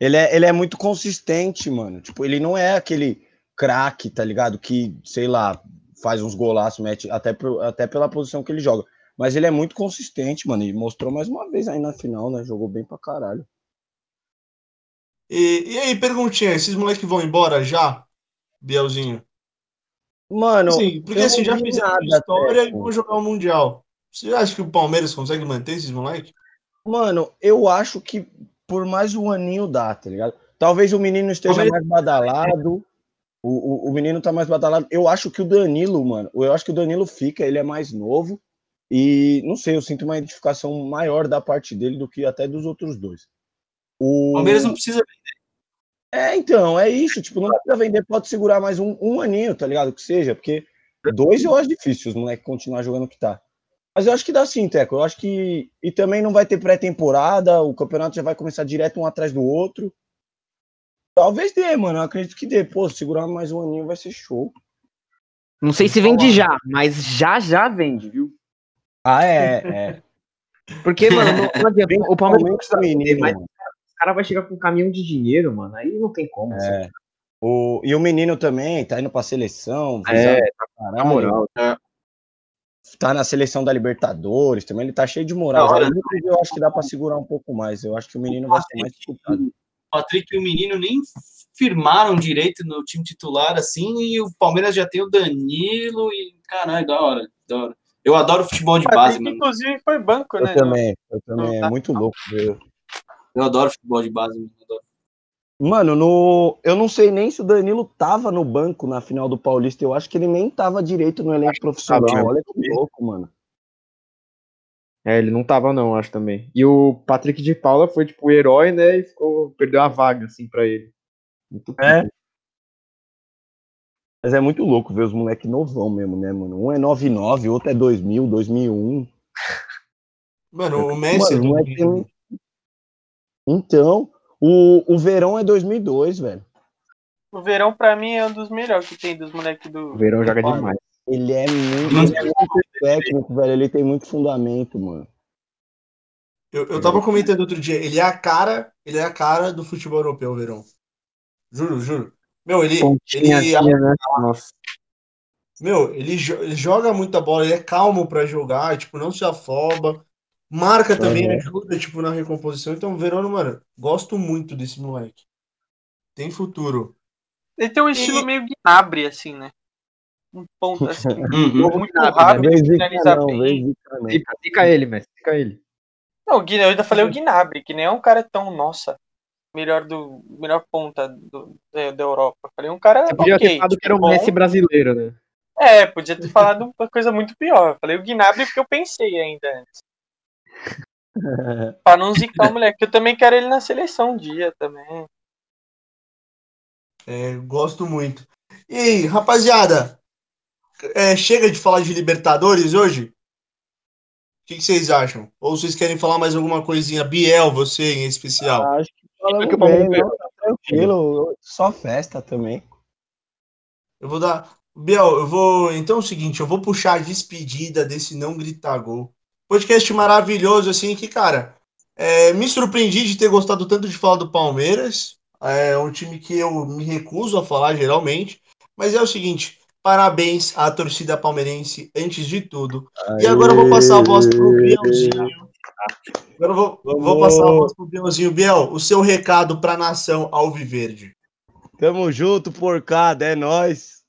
Ele é, ele é muito consistente, mano. Tipo, ele não é aquele craque, tá ligado? Que, sei lá, faz uns golaços, mete até, pro- até pela posição que ele joga. Mas ele é muito consistente, mano. E mostrou mais uma vez aí na final, né? Jogou bem pra caralho. E, e aí, perguntinha, esses moleques vão embora já, Bielzinho? Mano, Sim, porque assim, já fizeram nada história até, e vão jogar o Mundial. Você acha que o Palmeiras consegue manter esses moleques? mano, eu acho que por mais um aninho dá, tá ligado? Talvez o menino esteja Palmeiras- mais badalado. O, o, o menino tá mais badalado. Eu acho que o Danilo, mano, eu acho que o Danilo fica, ele é mais novo. E não sei, eu sinto uma identificação maior da parte dele do que até dos outros dois. O Palmeiras não precisa. É, então, é isso. Tipo, não precisa vender, pode segurar mais um, um aninho, tá ligado? Que seja, porque dois eu acho difícil os moleques continuar jogando o que tá. Mas eu acho que dá sim, Teco. Eu acho que. E também não vai ter pré-temporada, o campeonato já vai começar direto um atrás do outro. Talvez dê, mano. Eu acredito que dê. Pô, segurar mais um aninho vai ser show. Não sei se vende já, mas já já vende, viu? Ah, é, é. (laughs) Porque, mano, não, não adianta. O Palmeiras vender, menino, mas cara vai chegar com um caminhão de dinheiro, mano. Aí não tem como. assim. É. O, e o menino também tá indo pra seleção. É, visado pra caralho. Na moral. tá na seleção da Libertadores também, ele tá cheio de moral. Já. Lucas, Eu acho que dá pra segurar um pouco mais. Eu acho que o menino vai ser mais disputado. O Patrick e o menino nem firmaram direito no time titular, assim, e o Palmeiras já tem o Danilo e. Caralho, da hora, da hora. Eu adoro futebol de O base, Patrick, mano. inclusive, foi banco, Eu né? também, eu também. É Tá. muito louco. ver. Eu adoro futebol de base, mano. Mano, no... eu não sei nem se o Danilo tava no banco na final do Paulista. Eu acho que ele nem tava direito no elenco profissional. tava. Olha que louco, mano. É, ele não tava, não, acho também. E o Patrick de Paula foi, tipo, o herói, né? E ficou, perdeu a vaga, assim, pra ele. Muito É. pica. Mas é muito louco ver os moleques novão mesmo, né, mano? Um é 99, outro é 2000, 2001. Mano, o Messi. Mano, é o moleque tem um- Então, o, o Verão é 2002, velho. O Verão, pra mim, é um dos melhores que tem dos moleques do. O Verão joga do demais. Ele é muito, ele é muito técnico, velho. Ele tem muito fundamento, mano. Eu, eu tava comentando outro dia, ele é a cara, ele é a cara do futebol europeu, Verão. Juro, juro. Meu, ele, Pontinha, ele, assim, né? Nossa. meu, ele, jo- ele joga muita bola, ele é calmo pra jogar, tipo, não se afoba. Marca também, ajuda, tipo, na recomposição. Então, Verão, mano, gosto muito desse moleque. Tem futuro. Ele tem um estilo meio Gnabry, assim, né? Um ponto assim. (laughs) Uhum. muito rápido, Vez zica finaliza não, bem. Fica, fica ele, Messi. Fica ele. Não, eu ainda falei o Gnabry, que nem é um cara tão, nossa, melhor do melhor ponta do, da, da Europa. Eu falei um cara Você podia ok, ter falado que era o bom. Messi brasileiro, né? É, podia ter falado uma coisa muito pior. Eu falei o Gnabry porque eu pensei ainda antes. (laughs) Pra não zicar o moleque. Eu também quero ele na seleção um dia também. É, gosto muito. E aí, rapaziada, é, chega de falar de Libertadores hoje? O que, que vocês acham? Ou vocês querem falar mais alguma coisinha? Biel, você em especial. Ah, Acho que bom, bem, não, tá tranquilo. Só festa também. Eu vou dar. Biel, eu vou. Então é o seguinte, eu vou puxar a despedida desse não gritar gol. Podcast maravilhoso, assim, que, cara, é, me surpreendi de ter gostado tanto de falar do Palmeiras. É um time que eu me recuso a falar geralmente. Mas é o seguinte, parabéns à torcida palmeirense antes de tudo. E agora eu vou passar a voz pro Bielzinho. Agora eu vou, vou passar a voz pro Bielzinho. Biel, o seu recado pra nação Alviverde. Tamo junto, porcada, é nóis.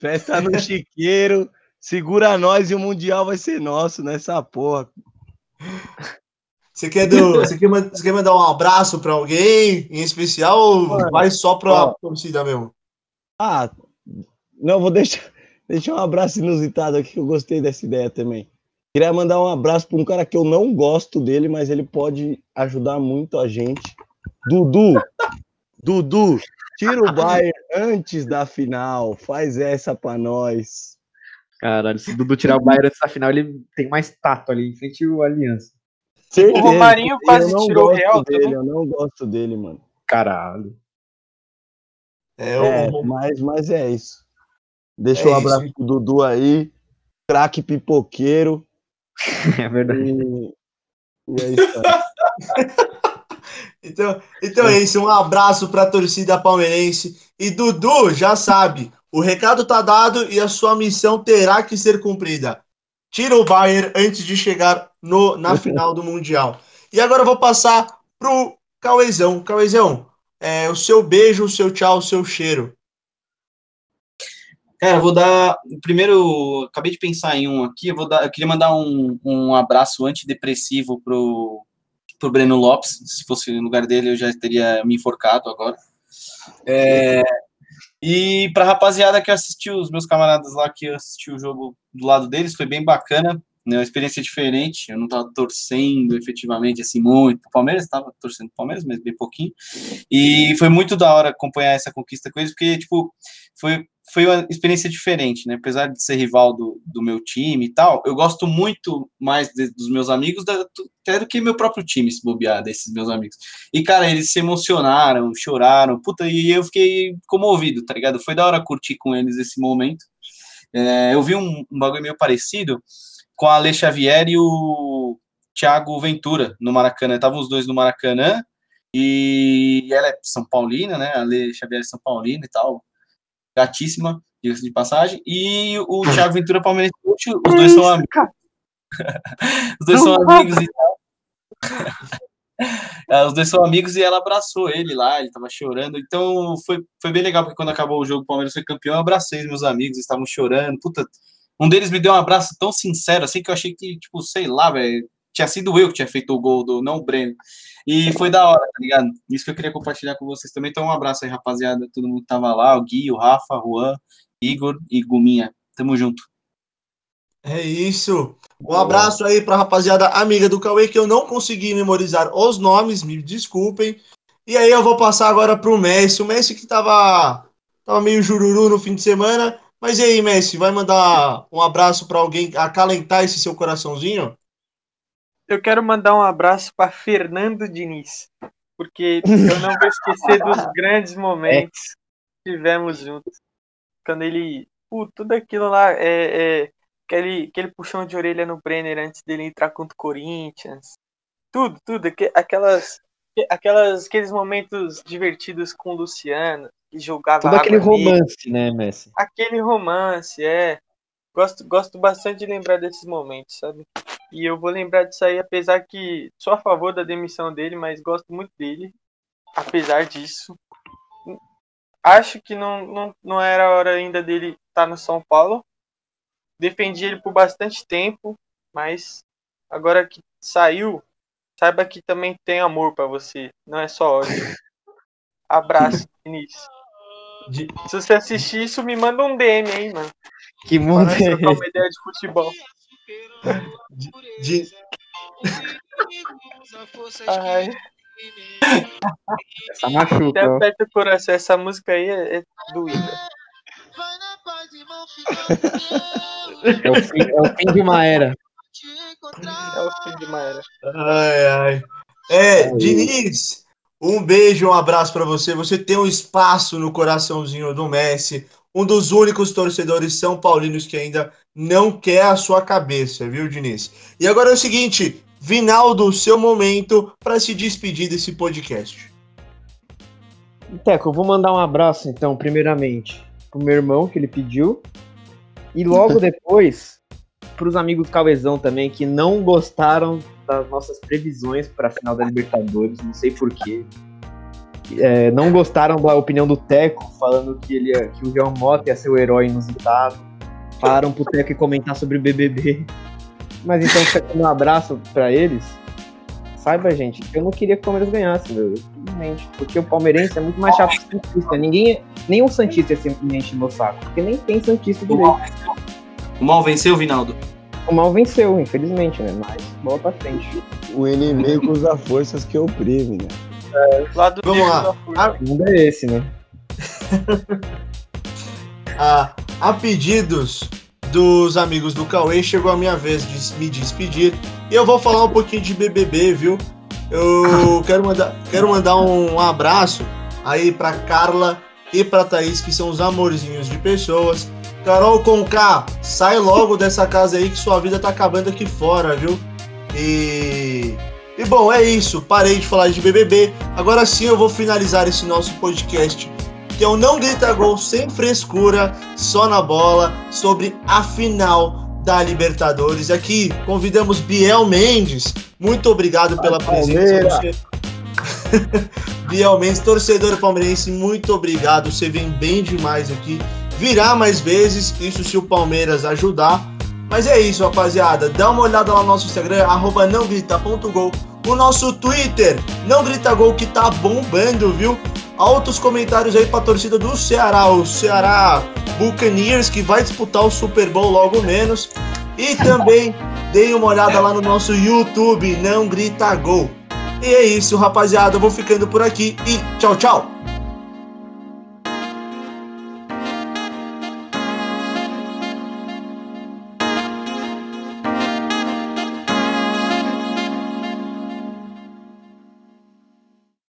Festa no (laughs) chiqueiro. Segura nós e o Mundial vai ser nosso nessa porra. Você quer, do, você, quer, você quer mandar um abraço pra alguém em especial ou Mano, vai só pra ó. torcida mesmo? Ah, não, vou deixar, deixar um abraço inusitado aqui que eu gostei dessa ideia também. Queria mandar um abraço para um cara que eu não gosto dele, mas ele pode ajudar muito a gente. Dudu, (laughs) Dudu, tira o Bayern antes da final, faz essa pra nós. Caralho, se o Dudu tirar o Bayern dessa final, ele tem mais tato ali em frente ao Aliança. Certeza, Romarinho quase tirou o Real dele, eu não gosto dele, mano. Caralho. É, É, o, mas, mas é isso. Deixa É um abraço isso. pro Dudu aí, craque pipoqueiro. (laughs) É verdade. E, e é isso aí. (laughs) então, então é isso. Um abraço pra torcida palmeirense. E Dudu, já sabe, o recado tá dado e a sua missão terá que ser cumprida. Tira o Bayern antes de chegar no, na (laughs) final do Mundial. E agora eu vou passar pro Cauezão. Cauezão, é, o seu beijo, o seu tchau, o seu cheiro. Cara, eu vou dar. Primeiro, acabei de pensar em um aqui. Eu, vou dar, eu queria mandar um, um abraço antidepressivo pro, pro Breno Lopes. Se fosse no lugar dele, eu já teria me enforcado agora. É, e pra rapaziada que assistiu, os meus camaradas lá que assistiu o jogo do lado deles, foi bem bacana. Né, uma experiência diferente. Eu não tava torcendo efetivamente assim muito. O Palmeiras estava torcendo pro Palmeiras, mas bem pouquinho. E foi muito da hora acompanhar essa conquista com eles, porque, tipo, foi, foi uma experiência diferente, né? Apesar de ser rival do, do meu time e tal, eu gosto muito mais de- dos meus amigos da- até do que meu próprio time, se bobear, desses meus amigos. E, cara, eles se emocionaram, choraram, puta, e eu fiquei comovido, tá ligado? Foi da hora curtir com eles esse momento. É, eu vi um, um bagulho meio parecido com a Ale Xavier e o Thiago Ventura no Maracanã. Estavam os dois no Maracanã e ela é São Paulina, né? A Ale Xavier é São Paulina e tal. Gatíssima, diga-se de passagem. E o (laughs) Thiago Ventura palmeirense. Os dois são amigos. (laughs) Os dois são amigos e tal. Ah, (laughs) Os dois são amigos e ela abraçou ele lá, ele tava chorando. Então foi, foi bem legal, porque quando acabou o jogo, o Palmeiras foi campeão. Eu abracei os meus amigos, estavam chorando. Puta, um deles me deu um abraço tão sincero, assim, que eu achei que, tipo, sei lá, velho, tinha sido eu que tinha feito o gol, do, não o Breno. E foi da hora, tá ligado? Isso que eu queria compartilhar com vocês também. Então, um abraço aí, rapaziada. Todo mundo que tava lá, o Gui, o Rafa, o Juan, Igor e Guminha. Tamo junto. É isso. Um abraço aí pra rapaziada amiga do Cauê, que eu não consegui memorizar os nomes, me desculpem. E aí eu vou passar agora pro Messi. O Messi que tava, tava meio jururu no fim de semana. Mas e aí, Messi, vai mandar um abraço para alguém acalentar esse seu coraçãozinho? Eu quero mandar um abraço para Fernando Diniz, porque eu não vou esquecer dos (laughs) grandes momentos que tivemos juntos. Quando ele. Pô, tudo aquilo lá é, é aquele, aquele puxão de orelha no Brenner antes dele entrar contra o Corinthians. Tudo, tudo. Aquelas, aquelas, aqueles momentos divertidos com o Luciano, que jogava. Todo aquele romance, né, Messi? Aquele romance, é. Gosto, gosto bastante de lembrar desses momentos, sabe? E eu vou lembrar disso aí, apesar que sou a favor da demissão dele, mas gosto muito dele. Apesar disso. Acho que não, não, não era a hora ainda dele estar no São Paulo. Defendi ele por bastante tempo, mas agora que saiu, saiba que também tem amor pra você, não é só ódio. (laughs) Abraço, Vinícius. De- Se você assistir isso, me manda um DM aí, mano. Que mundo Para é esse? uma ideia de futebol. De- Ai, Essa machuca, aperta o coração. Essa música aí é, é doída. É o, fim, é o fim de uma era. É o fim de uma era. Ai, ai. É, Diniz, um beijo, um abraço pra você. Você tem um espaço no coraçãozinho do Messi, um dos únicos torcedores são paulinos que ainda não quer a sua cabeça, viu, Diniz? E agora é o seguinte, Vinaldo, seu momento para se despedir desse podcast. Teco, eu vou mandar um abraço, então, primeiramente, pro meu irmão, que ele pediu. E logo (laughs) depois, pros amigos Cauezão também, que não gostaram das nossas previsões para a final da Libertadores, não sei porquê. É, não gostaram da opinião do Teco, falando que, ele ia- que o João Mota ia ser o herói inusitado. Falaram pro Teco comentar sobre o BBB. Mas então, quero um abraço para eles. Saiba, gente, eu não queria que o Palmeiras ganhasse, meu. Simplesmente. Porque o palmeirense é muito mais chato que o Santista. Ninguém, nenhum Santista é simplesmente no saco. Porque nem tem Santista direito. O mal venceu, Vinaldo. O mal venceu, infelizmente, né? Mas bola pra frente. O inimigo (laughs) usa forças que oprime, né? Lado Vamos lá. da força. O mundo é esse, né? A, (laughs) a pedidos dos amigos do Cauê, chegou a minha vez de me despedir. E eu vou falar um pouquinho de BBB, viu? Eu (laughs) quero mandar, quero mandar um abraço aí pra Carla e pra Thaís, que são os amorzinhos de pessoas. Carol Conká, sai logo dessa casa aí que sua vida tá acabando aqui fora, viu? E. E bom, é isso. Parei de falar de BBB. Agora sim eu vou finalizar esse nosso podcast que é o Não Grita Gol sem frescura, só na bola, sobre a final da Libertadores. Aqui convidamos Biel Mendes. Muito obrigado pela presença. Você... (laughs) Mendes, torcedor palmeirense, muito obrigado. Você vem bem demais aqui. Virá mais vezes, isso se o Palmeiras ajudar. Mas é isso, rapaziada. Dá uma olhada lá no nosso Instagram, arroba nãogrita.gol. O nosso Twitter, não grita gol, que tá bombando, viu? altos comentários aí pra torcida do Ceará, o Ceará Buccaneers, que vai disputar o Super Bowl logo menos. E também deem uma olhada lá no nosso YouTube, Não Grita Gol. E é isso, rapaziada. Eu vou ficando por aqui e tchau, tchau.